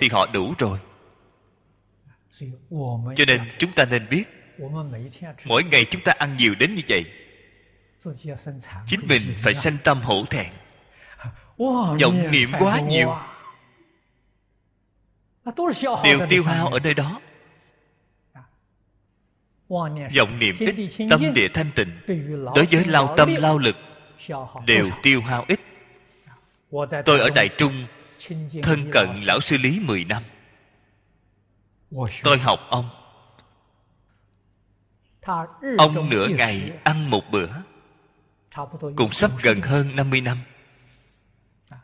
Thì họ đủ rồi. Cho nên chúng ta nên biết mỗi ngày chúng ta ăn nhiều đến như vậy chính mình phải sanh tâm hổ thẹn. <laughs> vọng niệm quá nhiều. đều tiêu hao ở nơi đó. Vọng niệm ít tâm địa thanh tịnh. đối với lao tâm lao lực đều tiêu hao ít. Tôi ở đại trung thân cận lão sư lý 10 năm. Tôi học ông. Ông nửa ngày ăn một bữa cũng sắp gần hơn 50 năm.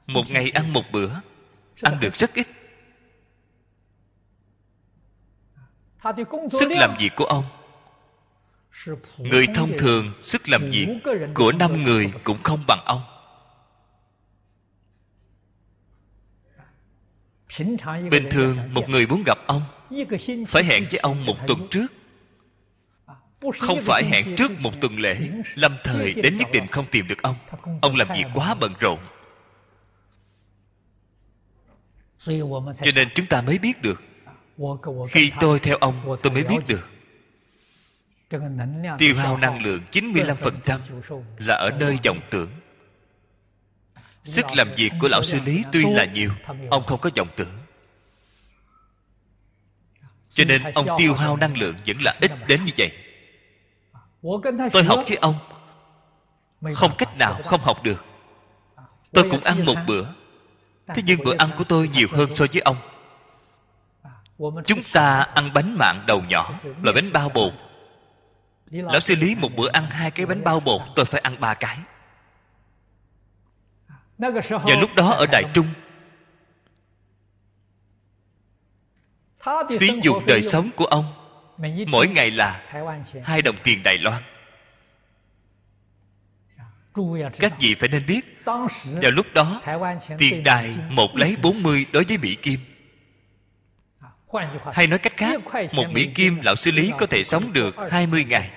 Một ngày ăn một bữa, ăn được rất ít. Sức làm việc của ông. Người thông thường, sức làm việc của năm người cũng không bằng ông. Bình thường, một người muốn gặp ông, phải hẹn với ông một tuần trước không phải hẹn trước một tuần lễ lâm thời đến nhất định không tìm được ông. Ông làm việc quá bận rộn. Cho nên chúng ta mới biết được. Khi tôi theo ông tôi mới biết được. Tiêu hao năng lượng 95% là ở nơi vọng tưởng. Sức làm việc của lão sư lý tuy là nhiều ông không có vọng tưởng. Cho nên ông tiêu hao năng lượng vẫn là ít đến như vậy tôi học với ông. Không cách nào không học được. Tôi cũng ăn một bữa. Thế nhưng bữa ăn của tôi nhiều hơn so với ông. Chúng ta ăn bánh mạng đầu nhỏ là bánh bao bột. Lão sư lý một bữa ăn hai cái bánh bao bột tôi phải ăn ba cái. Và lúc đó ở đại trung. phí dùng đời sống của ông mỗi ngày là hai đồng tiền đài loan. Các vị phải nên biết vào lúc đó tiền đài một lấy bốn mươi đối với mỹ kim. Hay nói cách khác một mỹ kim lão sư lý có thể sống được hai mươi ngày.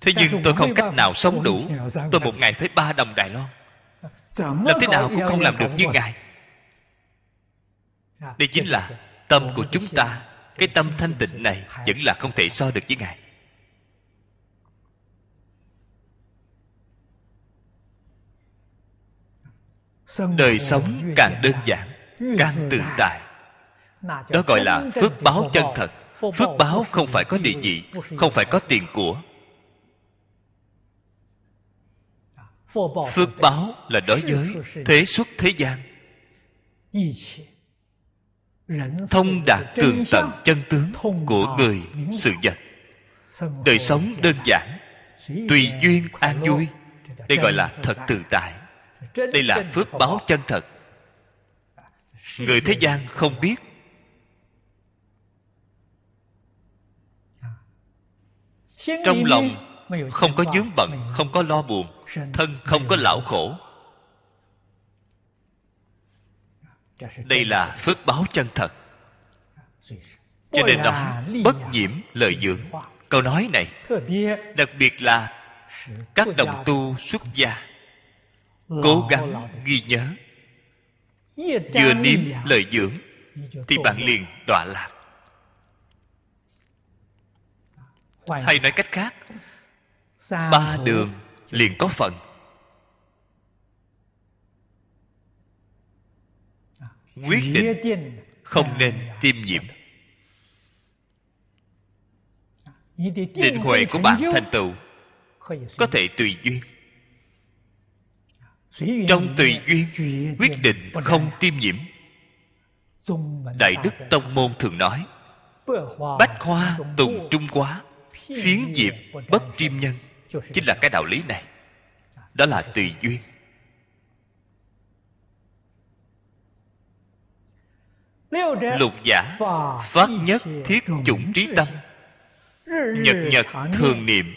Thế nhưng tôi không cách nào sống đủ. tôi một ngày phải ba đồng đài loan. Làm thế nào cũng không làm được như ngài. Đây chính là tâm của chúng ta, cái tâm thanh tịnh này vẫn là không thể so được với ngài. Đời sống càng đơn giản, càng tự tại. Đó gọi là phước báo chân thật. Phước báo không phải có địa vị, không phải có tiền của. Phước báo là đối với thế xuất thế gian thông đạt tường tận chân tướng của người sự vật. đời sống đơn giản tùy duyên an vui. Đây gọi là thật tự tại. Đây là phước báo chân thật. Người thế gian không biết. Trong lòng không có dướng bận không có lo buồn thân không có lão khổ đây là phước báo chân thật. Cho nên nói bất nhiễm lời dưỡng câu nói này, đặc biệt là các đồng tu xuất gia, cố gắng ghi nhớ, vừa niệm lời dưỡng thì bạn liền đọa lạc. Hay nói cách khác, ba đường liền có phần. Quyết định không nên tiêm nhiễm. Định huệ của bạn thành tựu có thể tùy duyên. Trong tùy duyên, quyết định không tiêm nhiễm. Đại đức tông môn thường nói, bách hoa tùng trung quá, phiến diệp bất triêm nhân. Chính là cái đạo lý này. Đó là tùy duyên. Lục giả, phát nhất thiết chủng trí tâm. Nhật nhật thường niệm,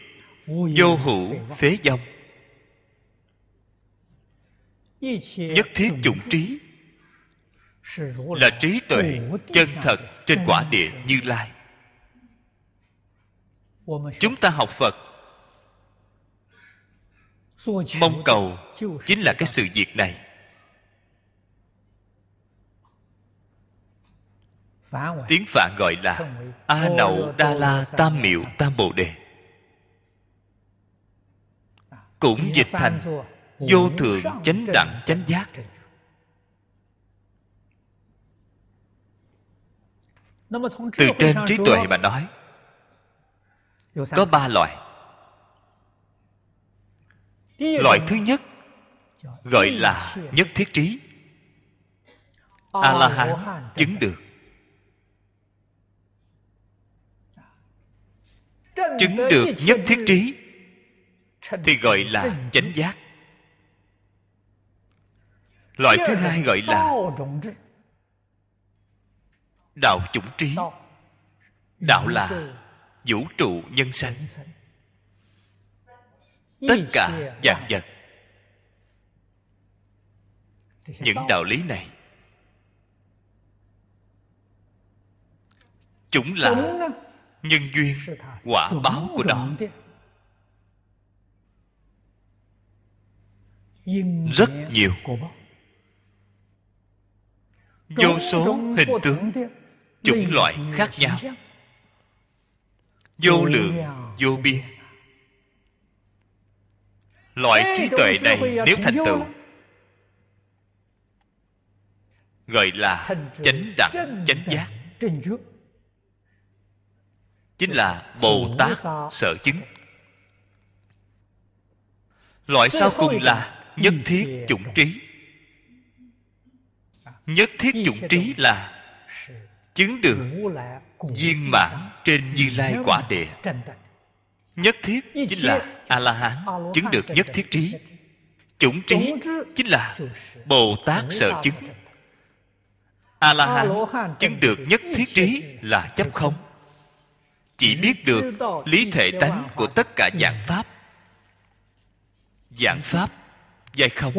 vô hữu phế dông nhất thiết chủng trí là trí tuệ chân thật trên quả địa như lai. Chúng ta học phật. Mong cầu chính là cái sự việc này. Tiếng phạn gọi là a nậu đa la tam miệu tam bồ đề. Cũng dịch thành vô thường chánh đẳng chánh giác. từ trên trí tuệ mà nói có ba loại. Loại thứ nhất gọi là nhất thiết trí. A la hán chứng được chứng được nhất thiết trí thì gọi là chánh giác. Loại thứ hai gọi là đạo chủng trí. Đạo là vũ trụ nhân sanh. Tất cả dạng vật. Những đạo lý này chúng là nhân duyên quả báo của nó rất nhiều. Vô số hình tướng, chủng loại khác nhau. Vô lượng, vô biên. Loại trí tuệ này nếu thành tựu, gọi là chánh đẳng, chánh giác chính là bồ tát sở chứng. Loại sau cùng là nhất thiết chủng trí. Nhất thiết chủng trí là chứng được viên mãn trên như lai quả địa. Nhất thiết chính là a la hán chứng được nhất thiết trí. Chủng trí chính là bồ tát sở chứng. A la hán chứng được nhất thiết trí là chấp không chỉ biết được lý thể tánh của tất cả dạng pháp. Dạng pháp, giai không.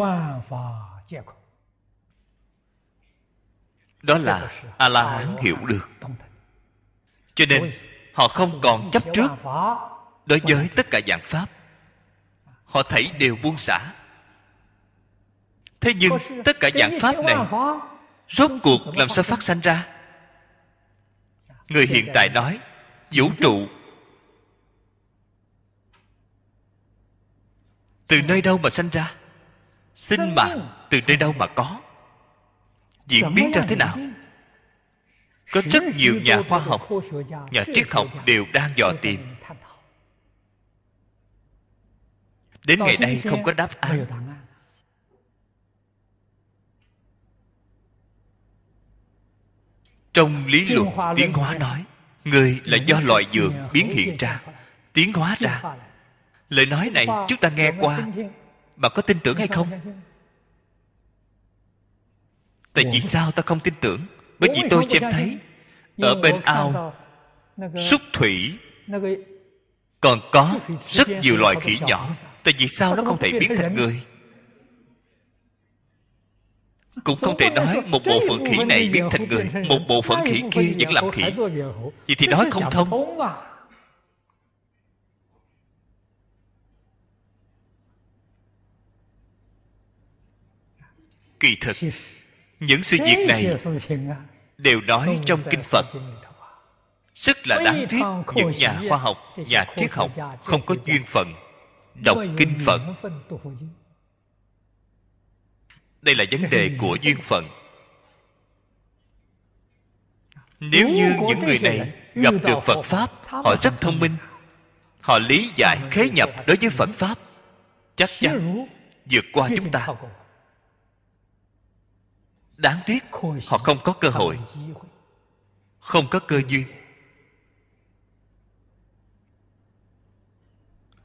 Đó là a la hán hiểu được. Cho nên, họ không còn chấp trước đối với tất cả dạng pháp. Họ thấy đều buông xả. Thế nhưng, tất cả dạng pháp này rốt cuộc làm sao phát sanh ra? Người hiện tại nói vũ trụ. Từ nơi đâu mà sanh ra? Sinh mạng từ nơi đâu mà có? Diễn biến ra thế nào? Có rất nhiều nhà khoa học nhà triết học đều đang dò tìm. Đến ngày nay không có đáp án. Trong lý luận tiến hóa nói người là do loài dược biến hiện ra tiến hóa ra. lời nói này chúng ta nghe qua. bạn có tin tưởng hay không? Tại vì sao ta không tin tưởng? Bởi vì tôi xem thấy ở bên ao súc thủy. còn có rất nhiều loài khỉ nhỏ. tại vì sao nó không thể biến thành người cũng không thể nói một bộ phận khỉ này biến thành người, một bộ phận khỉ kia vẫn làm khỉ. Vậy thì nói không thông. Kỳ thực, những sự việc này đều nói trong kinh phật. Rất là đáng tiếc, những nhà khoa học, nhà triết học không có duyên phận đọc kinh phật đây là vấn đề của <laughs> duyên phận. Nếu như những người này gặp được phật pháp họ rất thông minh. Họ lý giải khế nhập đối với phật pháp. Chắc chắn vượt qua chúng ta. đáng tiếc họ không có cơ hội. không có cơ duyên.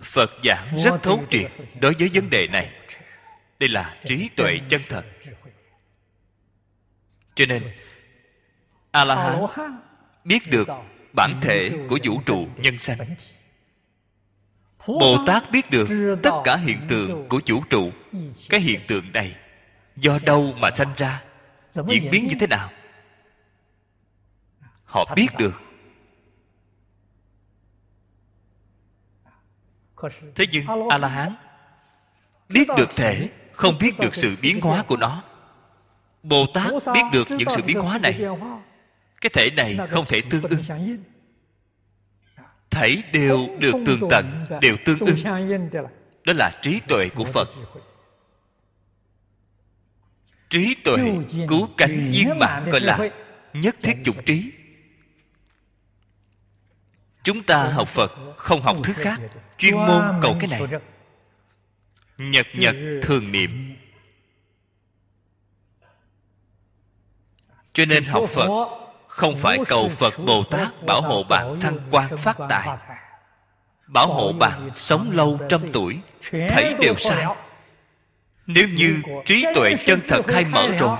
Phật giảng rất thấu triệt đối với vấn đề này đây là trí tuệ chân thật. Cho nên a la hán biết được bản thể của vũ trụ nhân sanh. Bồ tát biết được tất cả hiện tượng của vũ trụ. Cái hiện tượng này, do đâu mà sanh ra? Diễn biến như thế nào? Họ biết được. Thế nhưng a la hán biết được thể không biết được sự biến hóa của nó. Bồ tát biết được những sự biến hóa này. cái thể này không thể tương ưng thảy đều được tương tận đều tương ưng đó là trí tuệ của phật. trí tuệ cứu cánh viên mãn gọi là nhất thiết dụng trí. chúng ta học phật không học thứ khác chuyên môn cầu cái này nhật nhật thường niệm. Cho nên học phật không phải cầu phật bồ tát bảo hộ bạn thăng quan phát tài. Bảo hộ bạn sống lâu trăm tuổi, thấy đều sai. Nếu như trí tuệ chân thật khai mở rồi,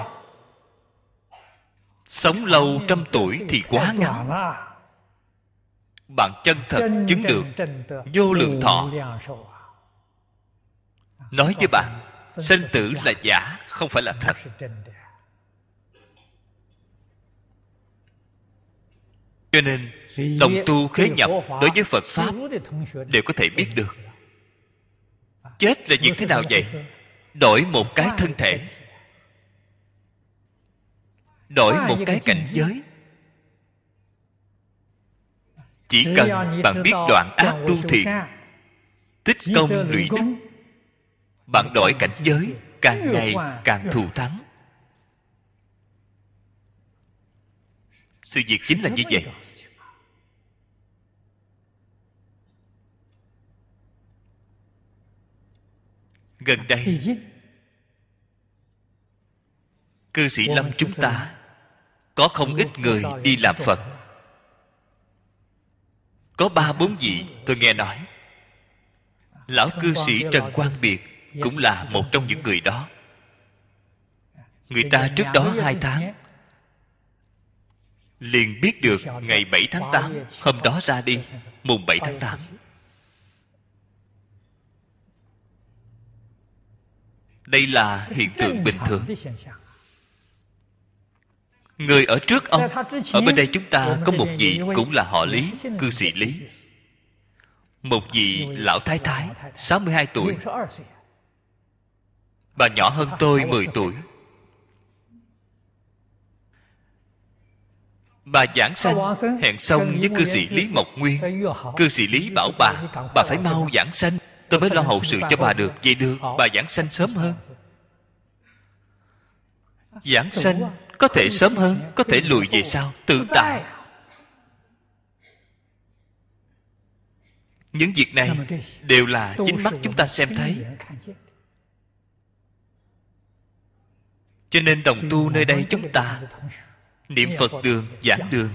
sống lâu trăm tuổi thì quá ngắn. Bạn chân thật chứng được vô lượng thọ nói với bạn sinh tử là giả không phải là thật. cho nên đồng tu khế nhập đối với phật pháp đều có thể biết được. Chết là việc thế nào vậy? Đổi một cái thân thể. Đổi một cái cảnh giới. Chỉ cần bạn biết đoạn ác tu thiện tích công lũy đức bạn đổi cảnh giới càng ngày càng thù thắng. Sự việc chính là như vậy. Gần đây cư sĩ lâm chúng ta có không ít người đi làm phật. Có ba bốn vị tôi nghe nói. Lão cư sĩ trần quang biệt cũng là một trong những người đó. Người ta trước đó hai tháng liền biết được ngày 7 tháng 8 hôm đó ra đi, mùng 7 tháng 8 đây là hiện tượng bình thường. Người ở trước ông, ở bên đây chúng ta có một vị cũng là họ lý, cư sĩ lý. Một vị lão thái thái 62 tuổi bà nhỏ hơn tôi 10 tuổi. Bà giảng sanh, hẹn xong với cư sĩ lý mộc nguyên. Cư sĩ lý bảo bà bà phải mau giảng sanh, tôi mới lo hậu sự cho bà được. Vậy được, bà giảng sanh sớm hơn. Giảng sanh có thể sớm hơn, có thể lùi về sau, tự tại. Những việc này đều là chính mắt chúng ta xem thấy. Cho nên đồng tu nơi đây chúng ta niệm phật đường giảng đường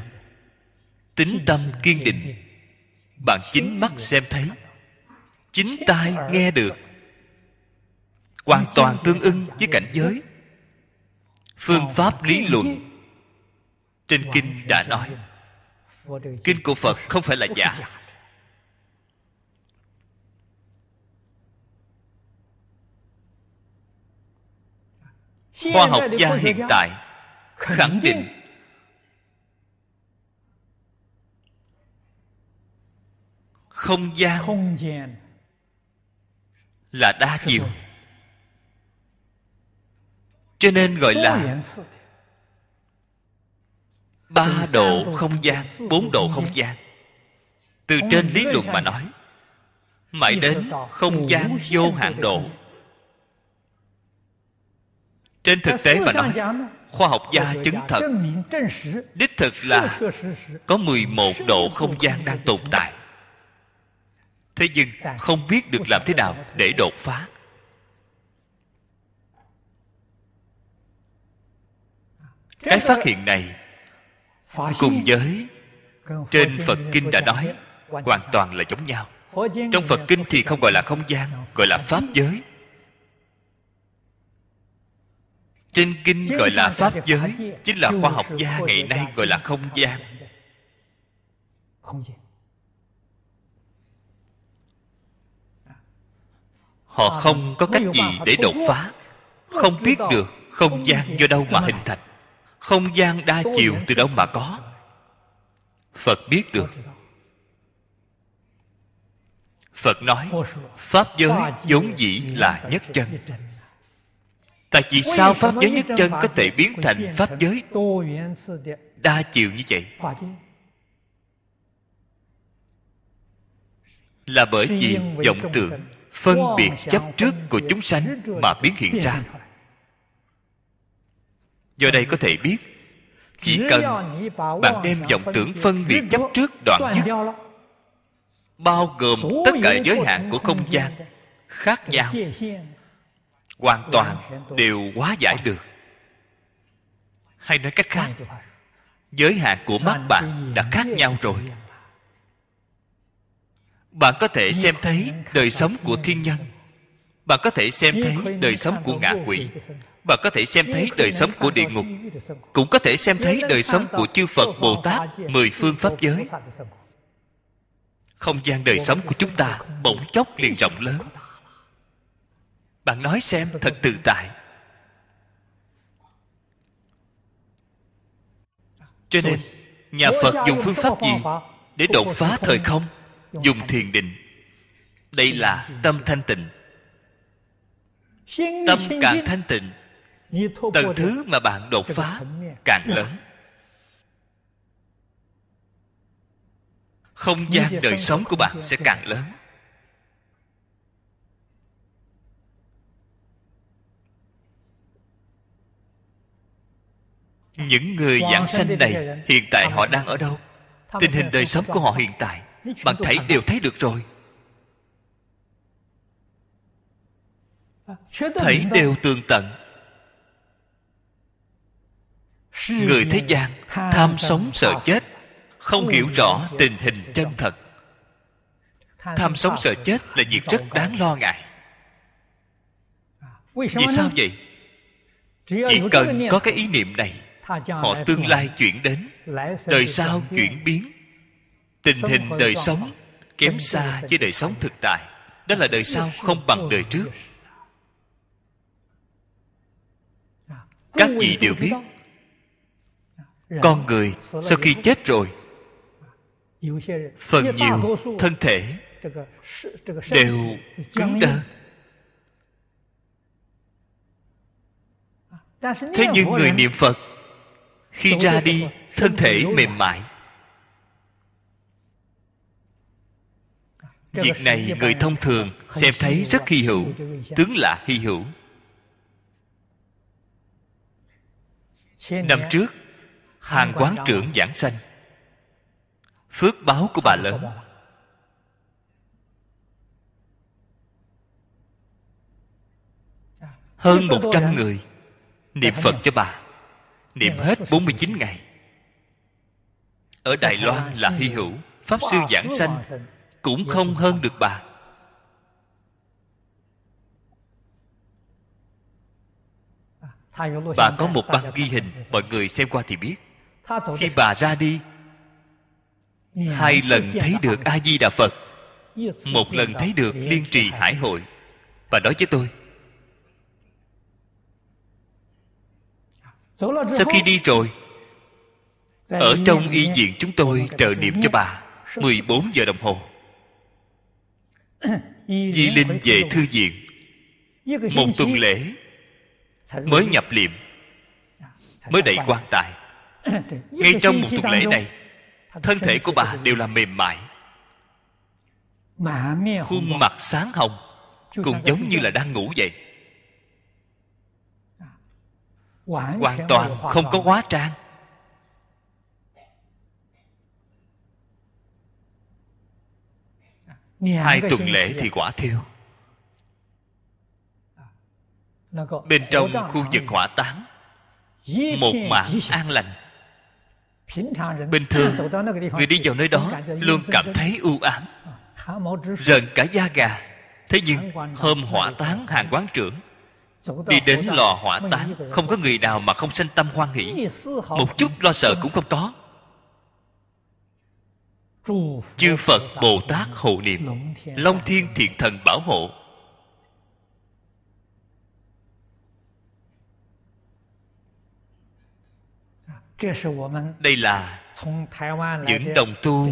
tính tâm kiên định. bạn chính mắt xem thấy chính tai nghe được. hoàn toàn tương ưng với cảnh giới. phương pháp lý luận. trên kinh đã nói kinh của phật không phải là giả khoa học gia hiện tại khẳng định không gian là đa chiều cho nên gọi là ba độ không gian bốn độ không gian. từ trên lý luận mà nói mãi đến không gian vô hạn độ trên thực tế mà nói, khoa học gia chứng thật đích thực là có 11 độ không gian đang tồn tại. Thế nhưng không biết được làm thế nào để đột phá. Cái phát hiện này cùng với trên phật kinh đã nói, hoàn toàn là giống nhau. Trong phật kinh thì không gọi là không gian, gọi là pháp giới. Trên kinh gọi là pháp giới chính là khoa học gia ngày nay gọi là không gian. họ không có cách gì để đột phá. Không biết được không gian do đâu mà hình thành. Không gian đa chiều từ đâu mà có. Phật biết được. phật nói pháp giới vốn dĩ là nhất chân tại vì sao pháp giới nhất chân có thể biến thành pháp giới? đa chiều như vậy. Là bởi vì vọng tưởng phân biệt chấp trước của chúng sanh mà biến hiện ra. do đây có thể biết chỉ cần bạn đem vọng tưởng phân biệt chấp trước đoạn dứt bao gồm tất cả giới hạn của không gian khác nhau hoàn toàn đều hóa giải được. Hay nói cách khác, giới hạn của mắt bạn đã khác nhau rồi. Bạn có thể xem thấy đời sống của thiên nhân. Bạn có thể xem thấy đời sống của ngạ quỷ. Bạn có thể xem thấy đời sống của địa ngục. Cũng có thể xem thấy đời sống của chư phật, bồ tát, mười phương pháp giới. Không gian đời sống của chúng ta bỗng chốc liền rộng lớn bạn nói xem thật tự tại. Cho nên nhà phật dùng phương pháp gì để đột phá thời không? Dùng thiền định. Đây là tâm thanh tịnh. Tâm càng thanh tịnh tầng thứ mà bạn đột phá càng lớn. Không gian đời sống của bạn sẽ càng lớn những người giảng sanh này hiện tại họ đang ở đâu? Tình hình đời sống của họ hiện tại bạn thấy đều thấy được rồi. Thấy đều tường tận. Người thế gian tham sống sợ chết không hiểu rõ tình hình chân thật. Tham sống sợ chết là việc rất đáng lo ngại. Vì sao vậy? Chỉ cần có cái ý niệm này họ tương lai chuyển đến. Đời sau chuyển biến. Tình hình đời sống kém xa với đời sống thực tại. Đó là đời sau không bằng đời trước. các vị đều biết. con. Người sau khi chết rồi phần nhiều thân thể đều cứng đơ thế nhưng người niệm phật khi ra đi thân thể mềm mại việc này người thông thường xem thấy rất hy hữu tướng là hy hữu năm trước hàng quán trưởng giảng sanh phước báo của bà lớn hơn một trăm người niệm phật cho bà niệm hết 49 ngày. Ở đài loan là hy hữu, pháp sư giảng sanh cũng không hơn được bà. Bà có một băng ghi hình, mọi người xem qua thì biết. Khi bà ra đi, hai lần thấy được a di đà phật, một lần thấy được liên trì hải hội. Bà nói với tôi sau khi đi rồi ở trong y viện chúng tôi trợ niệm cho bà 14 giờ đồng hồ. <clears throat> Di Linh về thư viện. Một tuần lễ Mới nhập liệm Mới đậy quan tài. <clears throat> Ngay trong một tuần lễ này Thân thể của bà đều là mềm mại. Khuôn mặt sáng hồng Cũng giống như là đang ngủ vậy Hoàn toàn không có hóa trang. Hai tuần lễ thì quả thiêu. Bên trong khu vực hỏa táng một mảng an lành. Bình thường người đi vào nơi đó luôn cảm thấy u ám rợn cả da gà. Thế nhưng hôm hỏa táng hàng quán trưởng đi đến lò hỏa táng không có người nào mà không sanh tâm hoan hỷ một chút lo sợ cũng không có. Chư phật bồ tát hộ niệm long thiên thiện thần bảo hộ. Đây là những đồng tu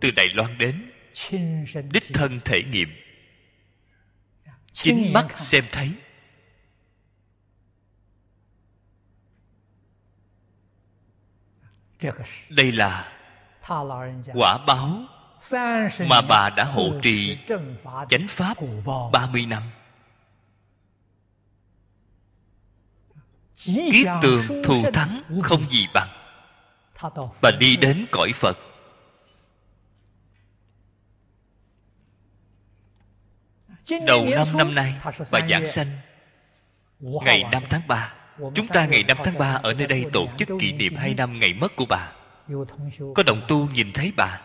từ đài loan đến. Đích thân thể nghiệm. Chính mắt xem thấy đây là quả báo mà bà đã hộ trì chánh pháp 30 năm. Kiết tường thù thắng không gì bằng. Bà đi đến cõi phật. Đầu năm năm nay bà giảng sanh ngày 5 tháng 3 chúng ta ngày 5 tháng 3 ở nơi đây tổ chức kỷ niệm 2 năm ngày mất của bà. Có đồng tu nhìn thấy bà.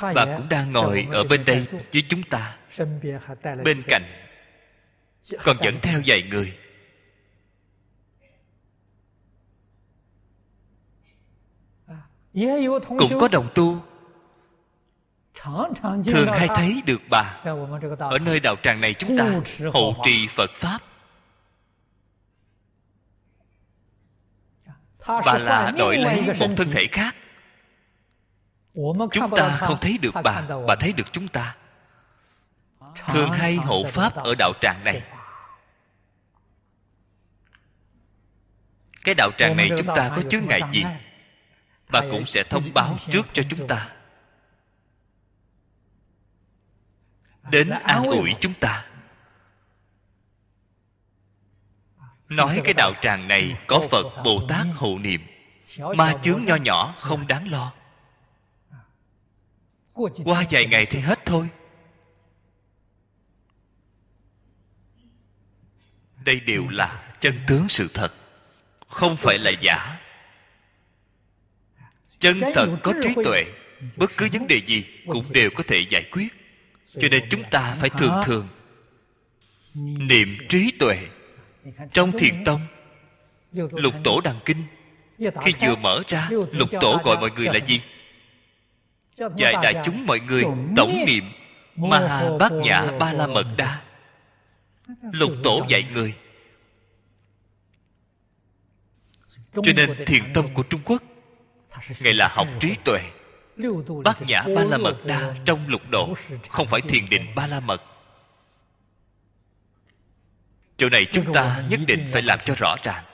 Bà cũng đang ngồi ở bên đây với chúng ta bên cạnh còn dẫn theo vài người. Cũng có đồng tu thường hay thấy được bà ở nơi đạo tràng này chúng ta hộ trì phật pháp. Bà là đổi lấy một thân thể khác. Chúng ta không thấy được bà bà thấy được chúng ta. Thường hay hộ pháp ở đạo tràng này. Cái đạo tràng này chúng ta có chướng ngại gì bà cũng sẽ thông báo trước cho chúng ta đến an ủi chúng ta. Nói cái đạo tràng này có phật bồ tát hộ niệm ma chướng nho nhỏ không đáng lo. Qua vài ngày thì hết thôi. Đây đều là chân tướng sự thật không phải là giả. Chân thật có trí tuệ bất cứ vấn đề gì cũng đều có thể giải quyết cho nên chúng ta phải thường thường niệm trí tuệ trong thiền tông. Lục tổ đăng kinh. Khi vừa mở ra lục tổ gọi mọi người là gì? Dạy đại chúng mọi người tổng niệm ma bát nhã ba la mật đa lục tổ dạy người. Cho nên thiền tông của trung quốc ngài là học trí tuệ bát nhã ba la mật đa trong lục độ không phải thiền định ba la mật chỗ này chúng ta nhất định phải làm cho rõ ràng.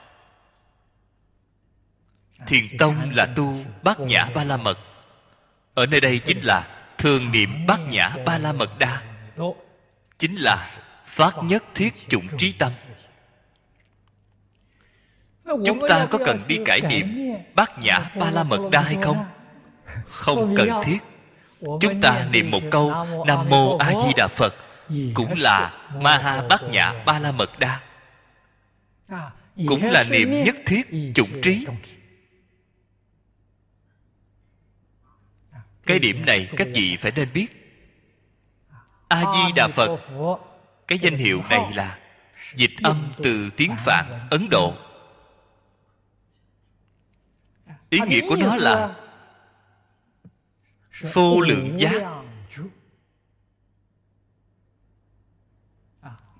Thiền tông là tu bát nhã ba la mật ở nơi đây chính là thường niệm bát nhã ba la mật đa chính là phát nhất thiết chủng trí tâm. Chúng ta có cần đi cải niệm bát nhã ba la mật đa hay không không cần thiết. Chúng ta niệm một câu nam mô a di đà phật. Cũng là ma ha bát nhã ba la mật đa. Cũng là niệm nhất thiết chủng trí. cái điểm này các vị phải nên biết. A di đà phật. Cái danh hiệu này là dịch âm từ tiếng phạn ấn độ. Ý nghĩa của nó là vô lượng giác.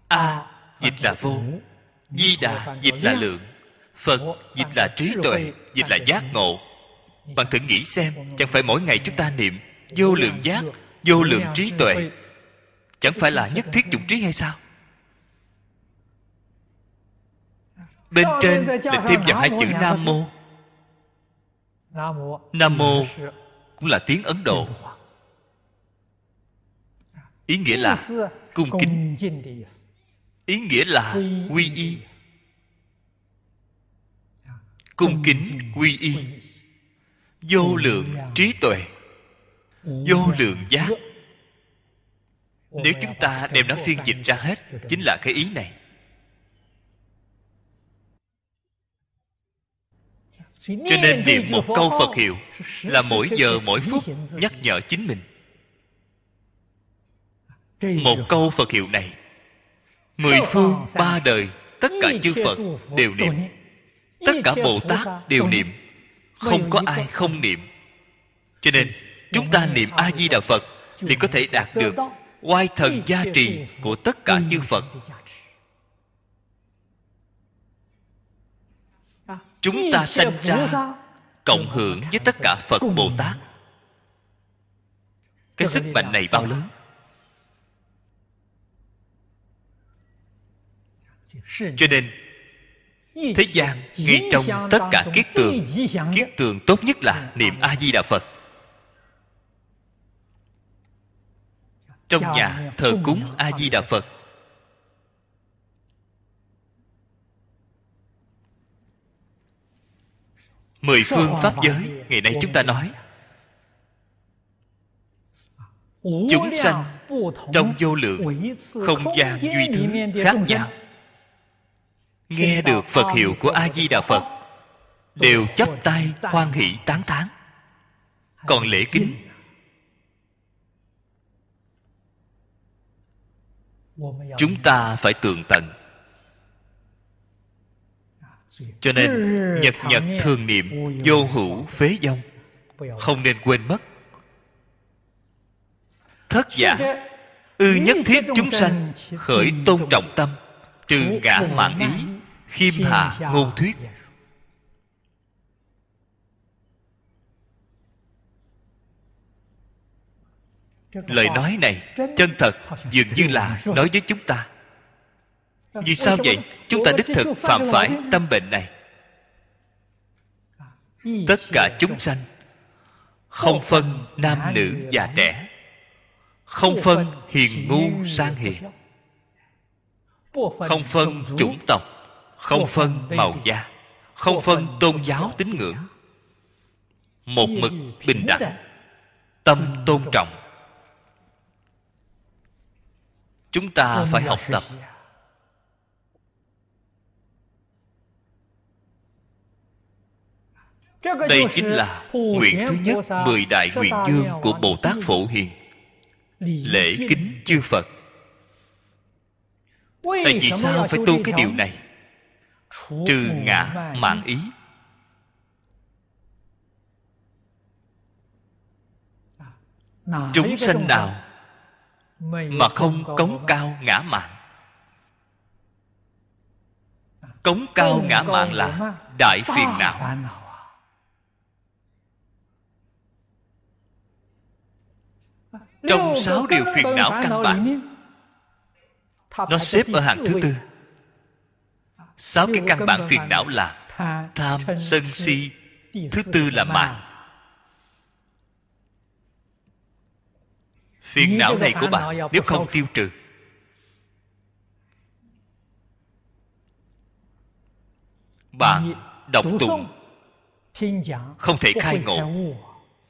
a dịch là vô. di đà dịch là lượng. phật dịch là trí tuệ dịch là giác ngộ. bạn thử nghĩ xem chẳng phải mỗi ngày chúng ta niệm vô lượng giác vô lượng trí tuệ. chẳng phải là nhất thiết chủng trí hay sao? Bên trên lại thêm vào hai chữ nam mô. Nam mô cũng là tiếng ấn độ. Ý nghĩa là cung kính. Ý nghĩa là quy y. Cung kính, quy y. Vô lượng trí tuệ. Vô lượng giác. Nếu chúng ta đem nó phiên dịch ra hết, chính là cái ý này. Cho nên niệm một câu phật hiệu là mỗi giờ mỗi phút nhắc nhở chính mình. Một câu phật hiệu này, mười phương ba đời, tất cả chư phật đều niệm. Tất cả bồ tát đều niệm. Không có ai không niệm. Cho nên, chúng ta niệm a di đà phật thì có thể đạt được oai thần gia trì của tất cả chư phật. Chúng ta sanh ra cộng hưởng với tất cả phật bồ tát. Cái sức mạnh này bao lớn? Cho nên thế gian ngay trong tất cả kiết tường kiết tường tốt nhất là niệm a di đà phật. Trong nhà thờ cúng a di đà phật mười phương pháp giới ngày nay chúng ta nói. Chúng sanh trong vô lượng không gian duy thứ khác nhau. nghe được phật hiệu của a di đà phật đều chắp tay hoan hỷ tán thán. Còn lễ kính? chúng ta phải tường tận cho nên nhật nhật thường niệm vô hữu phế dông không nên quên mất. Thất giả, ư nhất thiết chúng sanh khởi tôn trọng tâm, trừ ngã mạng ý, khiêm hạ ngôn thuyết. Lời nói này chân thật dường như là nói với chúng ta vì sao vậy? Chúng ta đích thực phạm phải tâm bệnh này. Tất cả chúng sanh không phân nam nữ già trẻ không phân hiền ngu sang hiền không phân chủng tộc không phân màu da không phân tôn giáo tín ngưỡng. Một mực bình đẳng tâm tôn trọng. Chúng ta phải học tập đây chính là nguyện thứ nhất mười đại nguyện dương của bồ tát phổ hiền. Lễ kính chư phật. Tại vì sao phải tu cái điều này? Trừ ngã mạng ý. Chúng sanh nào mà không cống cao ngã mạng? Cống cao ngã mạng là đại phiền não trong sáu điều phiền não căn bản nó xếp ở hàng thứ tư. sáu cái căn bản phiền não là tham sân si thứ tư là mạng phiền não này của bạn nếu không tiêu trừ. Bạn đọc tụng. không thể khai ngộ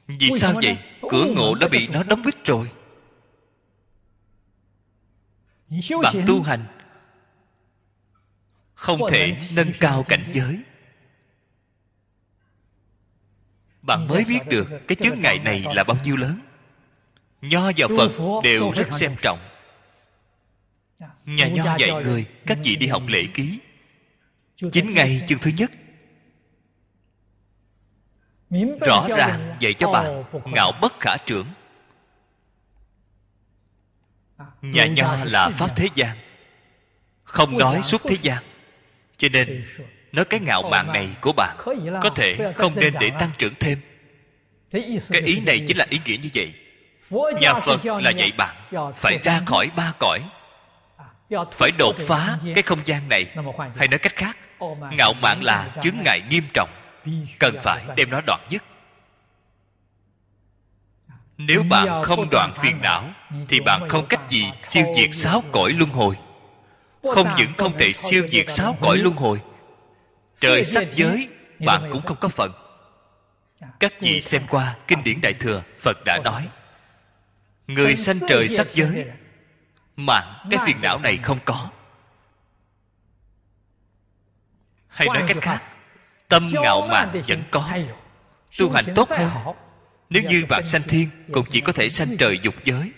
vì sao vậy? cửa ngộ đã bị nó đóng bít rồi. Bạn tu hành. Không thể nâng cao cảnh giới. Bạn mới biết được cái chướng ngại này là bao nhiêu lớn. Nho và phật đều rất xem trọng. Nhà nho dạy người các vị đi học lễ ký. Chính ngay chương thứ nhất rõ ràng dạy cho bạn ngạo bất khả trưởng. Nhà nho là pháp thế gian. Không nói suốt thế gian. Cho nên nói cái ngạo mạn này của bạn có thể không nên để tăng trưởng thêm. Cái ý này chính là ý nghĩa như vậy. Nhà phật là dạy bạn. Phải ra khỏi ba cõi. Phải đột phá cái không gian này. Hay nói cách khác ngạo mạn là chứng ngại nghiêm trọng cần phải đem nó đoạn dứt nếu bạn không đoạn phiền não, thì bạn không cách gì siêu diệt sáu cõi luân hồi. Không những không thể siêu diệt sáu cõi luân hồi, trời sắc giới, bạn cũng không có phận. các vị xem qua kinh điển đại thừa, phật đã nói, người sanh trời sắc giới, mà cái phiền não này không có. Hay nói cách khác tâm ngạo mạn vẫn có. tu hành tốt hơn. nếu như bạn sanh thiên cũng chỉ có thể sanh trời dục giới.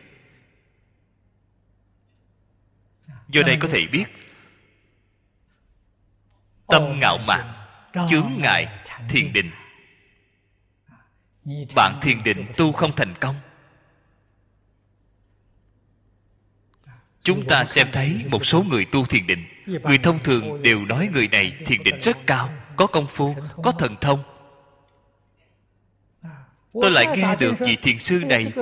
Do đây có thể biết tâm ngạo mạn chướng ngại thiền định. bạn thiền định tu không thành công. Chúng ta xem thấy một số người tu thiền định. Người thông thường đều nói người này thiền định rất cao có công phu, có thần thông. Tôi lại nghe được vị thiền sư này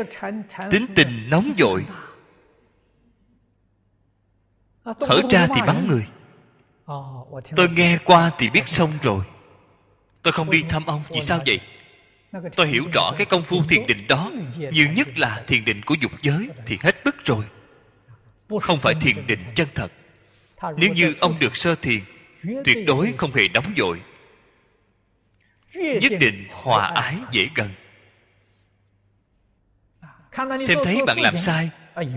tính tình nóng vội. Hở ra thì bắn người. Tôi nghe qua thì biết xong rồi. Tôi không đi thăm ông, vì sao vậy? Tôi hiểu rõ cái công phu thiền định đó. Nhiều nhất là thiền định của dục giới thì hết bức rồi. Không phải thiền định chân thật. Nếu như ông được sơ thiền tuyệt đối không hề đóng vội. Nhất định hòa ái dễ gần. Xem thấy bạn làm sai,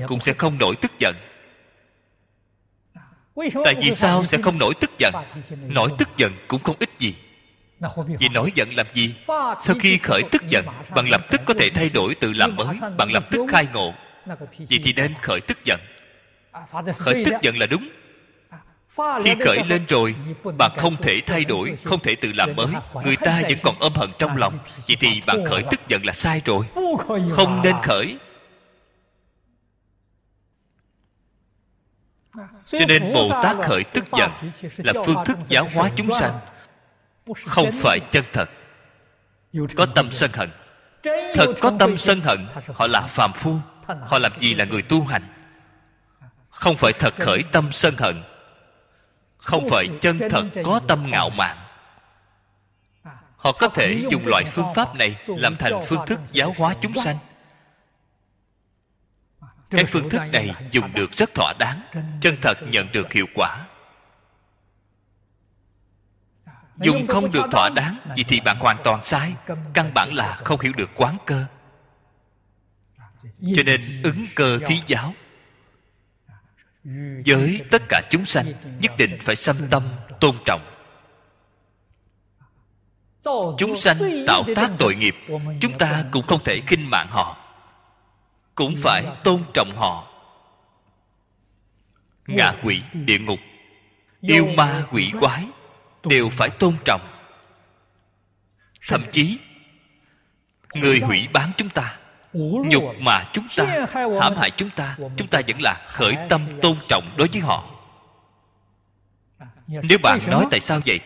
cũng sẽ không nổi tức giận. Tại vì sao sẽ không nổi tức giận? Nổi tức giận cũng không ích gì. Vì nổi giận làm gì? Sau khi khởi tức giận, bạn lập tức có thể thay đổi tự làm mới, bạn lập tức khai ngộ. Vậy thì nên khởi tức giận. Khởi tức giận là đúng khi khởi lên rồi bạn không thể thay đổi không thể tự làm mới. người ta vẫn còn ôm hận trong lòng. vậy thì bạn khởi tức giận là sai rồi. Không nên khởi. Cho nên bồ tát khởi tức giận là phương thức giáo hóa chúng sanh. Không phải chân thật. có tâm sân hận. Thật có tâm sân hận họ là phàm phu. họ làm gì là người tu hành? Không phải thật khởi tâm sân hận không phải chân thật có tâm ngạo mạn. Họ có thể dùng loại phương pháp này làm thành phương thức giáo hóa chúng sanh. Cái phương thức này dùng được rất thỏa đáng, chân thật nhận được hiệu quả. Dùng không được thỏa đáng vì thì bạn hoàn toàn sai, căn bản là không hiểu được quán cơ. Cho nên ứng cơ thí giáo với tất cả chúng sanh, nhất định phải xâm tâm tôn trọng. Chúng sanh tạo tác tội nghiệp, chúng ta cũng không thể khinh mạng họ, cũng phải tôn trọng họ. Ngạ quỷ, địa ngục, yêu ma quỷ quái đều phải tôn trọng. Thậm chí, người hủy bán chúng ta nhục mà chúng ta, hãm hại chúng ta chúng ta vẫn là khởi tâm tôn trọng đối với họ. Nếu bạn nói tại sao vậy?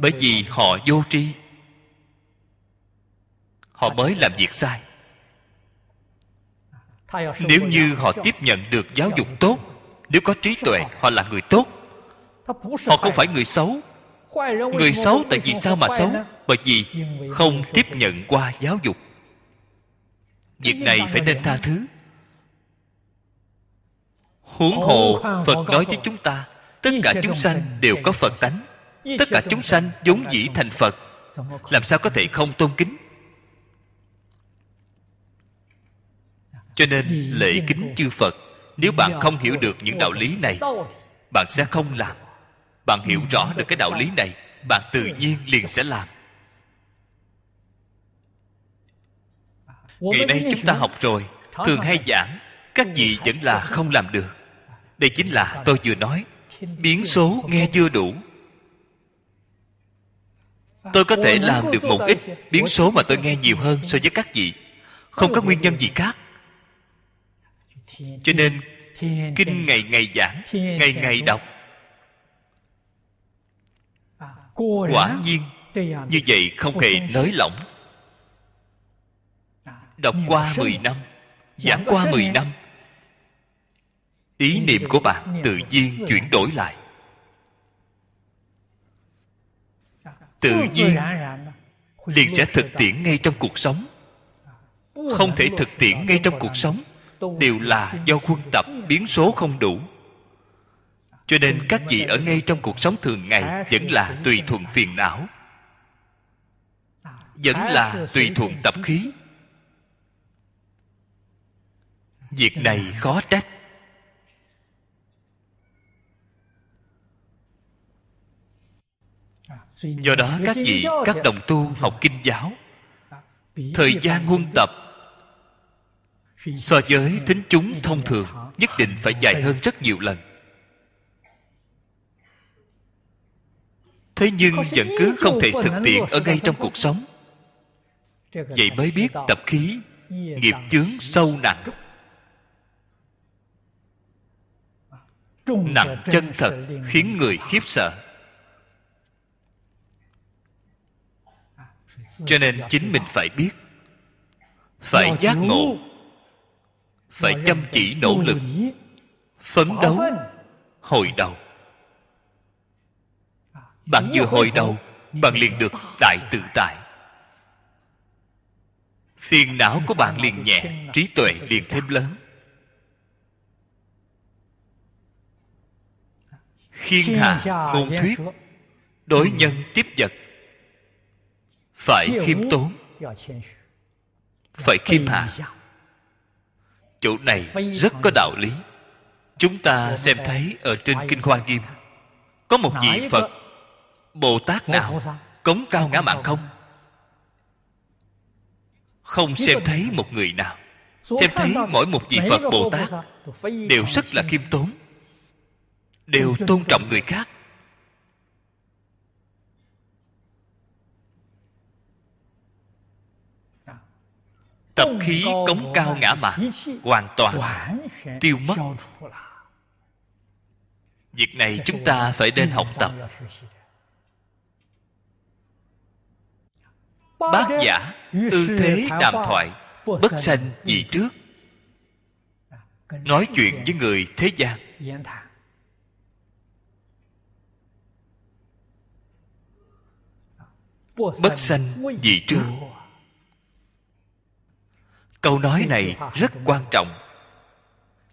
Bởi vì họ vô tri. Họ mới làm việc sai. Nếu như họ tiếp nhận được giáo dục tốt, nếu có trí tuệ, họ là người tốt. Họ không phải người xấu. Người xấu tại vì sao mà xấu? Bởi vì không tiếp nhận qua giáo dục việc này phải nên tha thứ. Huống hồ phật nói với chúng ta tất cả chúng sanh đều có phật tánh. Tất cả chúng sanh vốn dĩ thành phật làm sao có thể không tôn kính? Cho nên lễ kính chư phật nếu bạn không hiểu được những đạo lý này bạn sẽ không làm. Bạn hiểu rõ được cái đạo lý này bạn tự nhiên liền sẽ làm ngày nay chúng ta học rồi. thường hay giảng các vị vẫn là không làm được. Đây chính là tôi vừa nói. Biến số nghe chưa đủ. Tôi có thể làm được một ít. Biến số mà tôi nghe nhiều hơn so với các vị. Không có nguyên nhân gì khác. Cho nên kinh ngày ngày giảng ngày ngày đọc. Quả nhiên như vậy không hề nới lỏng đọc qua 10 năm giảng qua 10 năm. Ý niệm của bạn tự nhiên chuyển đổi lại. Tự nhiên liền sẽ thực tiễn ngay trong cuộc sống. Không thể thực tiễn ngay trong cuộc sống. Đều là do quân tập biến số không đủ. Cho nên các vị ở ngay trong cuộc sống thường ngày vẫn là tùy thuận phiền não. Vẫn là tùy thuận tập khí việc này khó trách. Do đó, các vị, các đồng tu học kinh giáo, thời gian huân tập, so với thính chúng thông thường, nhất định phải dài hơn rất nhiều lần. Thế nhưng vẫn cứ không thể thực tiện ở ngay trong cuộc sống. Vậy mới biết tập khí nghiệp chướng sâu nặng. Nặng chân thật khiến người khiếp sợ. Cho nên chính mình phải biết phải giác ngộ phải chăm chỉ nỗ lực phấn đấu hồi đầu. Bạn vừa hồi đầu bạn liền được đại tự tại. Phiền não của bạn liền nhẹ trí tuệ liền thêm lớn khiên hạ ngôn thuyết đối nhân tiếp vật. Phải khiêm tốn phải khiêm hạ chỗ này rất có đạo lý. Chúng ta xem thấy ở trên kinh hoa nghiêm có một vị phật bồ tát nào cống cao ngã mạng không? không. Xem thấy một người nào. Xem thấy mỗi một vị phật bồ tát đều rất là khiêm tốn đều tôn trọng người khác. Tập khí cống cao ngã mạn, hoàn toàn tiêu mất. Việc này chúng ta phải nên học tập. Bát giả, ư thế đàm thoại, bất sanh gì trước. Nói chuyện với người thế gian. Bất sanh gì trước câu nói này rất quan trọng.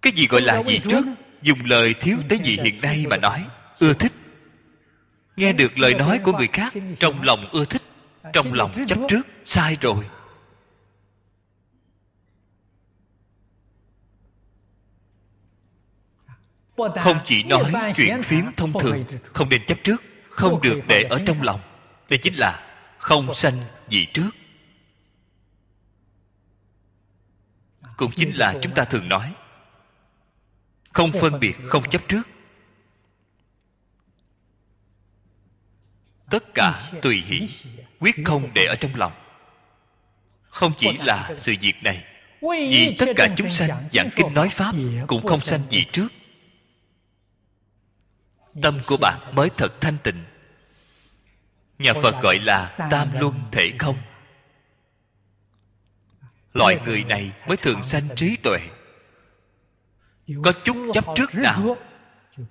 Cái gì gọi là gì trước? Dùng lời thiếu tới gì hiện nay mà nói. Ưa thích. Nghe được lời nói của người khác trong lòng ưa thích trong lòng chấp trước. Sai rồi. Không chỉ nói chuyện phím thông thường không nên chấp trước không được để ở trong lòng. Đây chính là không sanh gì trước. Cũng chính là chúng ta thường nói, không phân biệt, không chấp trước. Tất cả tùy hỷ, quyết không để ở trong lòng. Không chỉ là sự việc này, vì tất cả chúng sanh giảng kinh nói pháp cũng không sanh gì trước. Tâm của bạn mới thật thanh tịnh nhà phật gọi là tam luân thể không. Loại người này mới thường sanh trí tuệ. Có chút chấp trước nào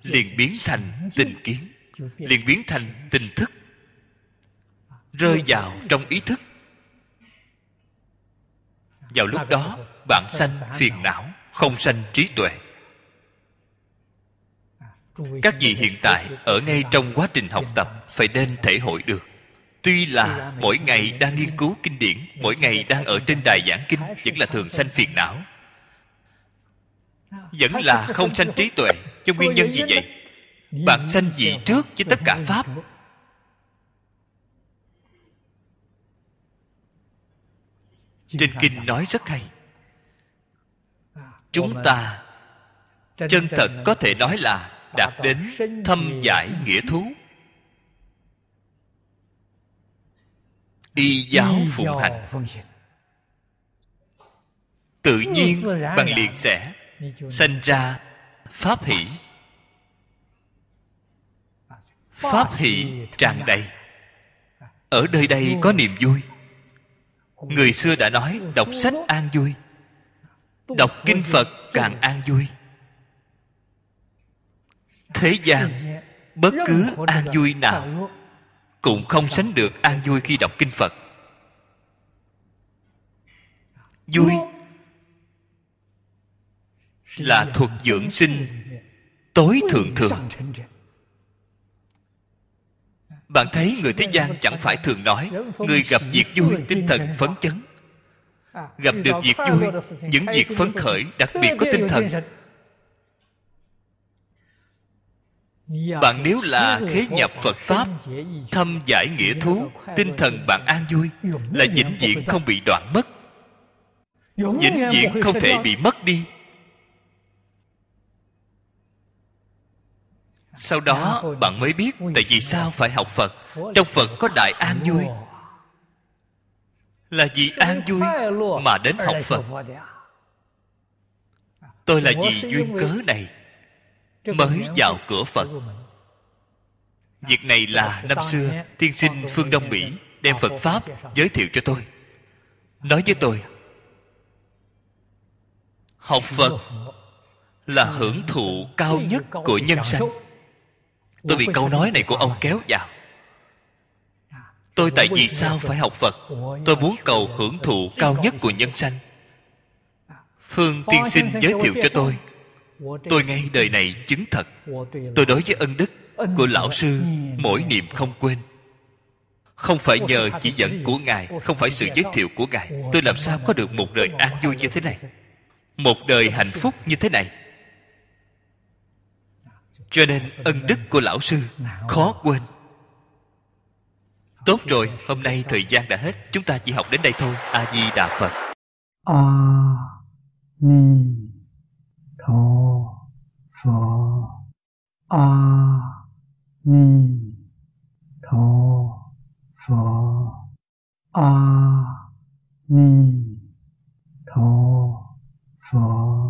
liền biến thành tình kiến liền biến thành tình thức. rơi vào trong ý thức. vào lúc đó bạn sanh phiền não không sanh trí tuệ các vị hiện tại ở ngay trong quá trình học tập phải nên thể hội được. Tuy là mỗi ngày đang nghiên cứu kinh điển, mỗi ngày đang ở trên đài giảng kinh, vẫn là thường sanh phiền não. Vẫn là không sanh trí tuệ, cho nguyên nhân gì vậy? Bạn sanh gì trước với tất cả pháp? Trên kinh nói rất hay. Chúng ta chân thật có thể nói là đạt đến thâm giải nghĩa thú. Y giáo phụng hành. tự nhiên bằng liền sẽ sanh ra pháp hỷ. Pháp hỷ tràn đầy. ở nơi đây có niềm vui. người xưa đã nói đọc sách an vui đọc kinh phật càng an vui thế gian, bất cứ an vui nào cũng không sánh được an vui khi đọc kinh phật. Vui là thuật dưỡng sinh tối thượng thượng bạn thấy người thế gian chẳng phải thường nói, người gặp việc vui, tinh thần phấn chấn. Gặp được việc vui, những việc phấn khởi, đặc biệt có tinh thần. Bạn nếu là khế nhập phật pháp thâm giải nghĩa thú tinh thần bạn an vui là vĩnh viễn không bị đoạn mất. Vĩnh viễn không thể bị mất đi. Sau đó bạn mới biết tại vì sao phải học phật. Trong phật có đại an vui. là vì an vui mà đến học phật. tôi là vì duyên cớ này mới vào cửa phật. việc này là năm xưa tiên sinh phương đông mỹ đem phật pháp giới thiệu cho tôi. Nói với tôi học phật là hưởng thụ cao nhất của nhân sanh. tôi bị câu nói này của ông kéo vào tôi tại vì sao phải học phật? tôi muốn cầu hưởng thụ cao nhất của nhân sanh. Phương tiên sinh giới thiệu cho tôi tôi ngay đời này chứng thật. Tôi đối với ân đức của lão sư, mỗi niệm không quên. Không phải nhờ chỉ dẫn của ngài, không phải sự giới thiệu của ngài, tôi làm sao có được một đời an vui như thế này? Một đời hạnh phúc như thế này. Cho nên ân đức của lão sư khó quên. Tốt rồi, hôm nay thời gian đã hết, chúng ta chỉ học đến đây thôi. A di đà phật. A ni 陀佛阿弥陀佛阿弥陀佛。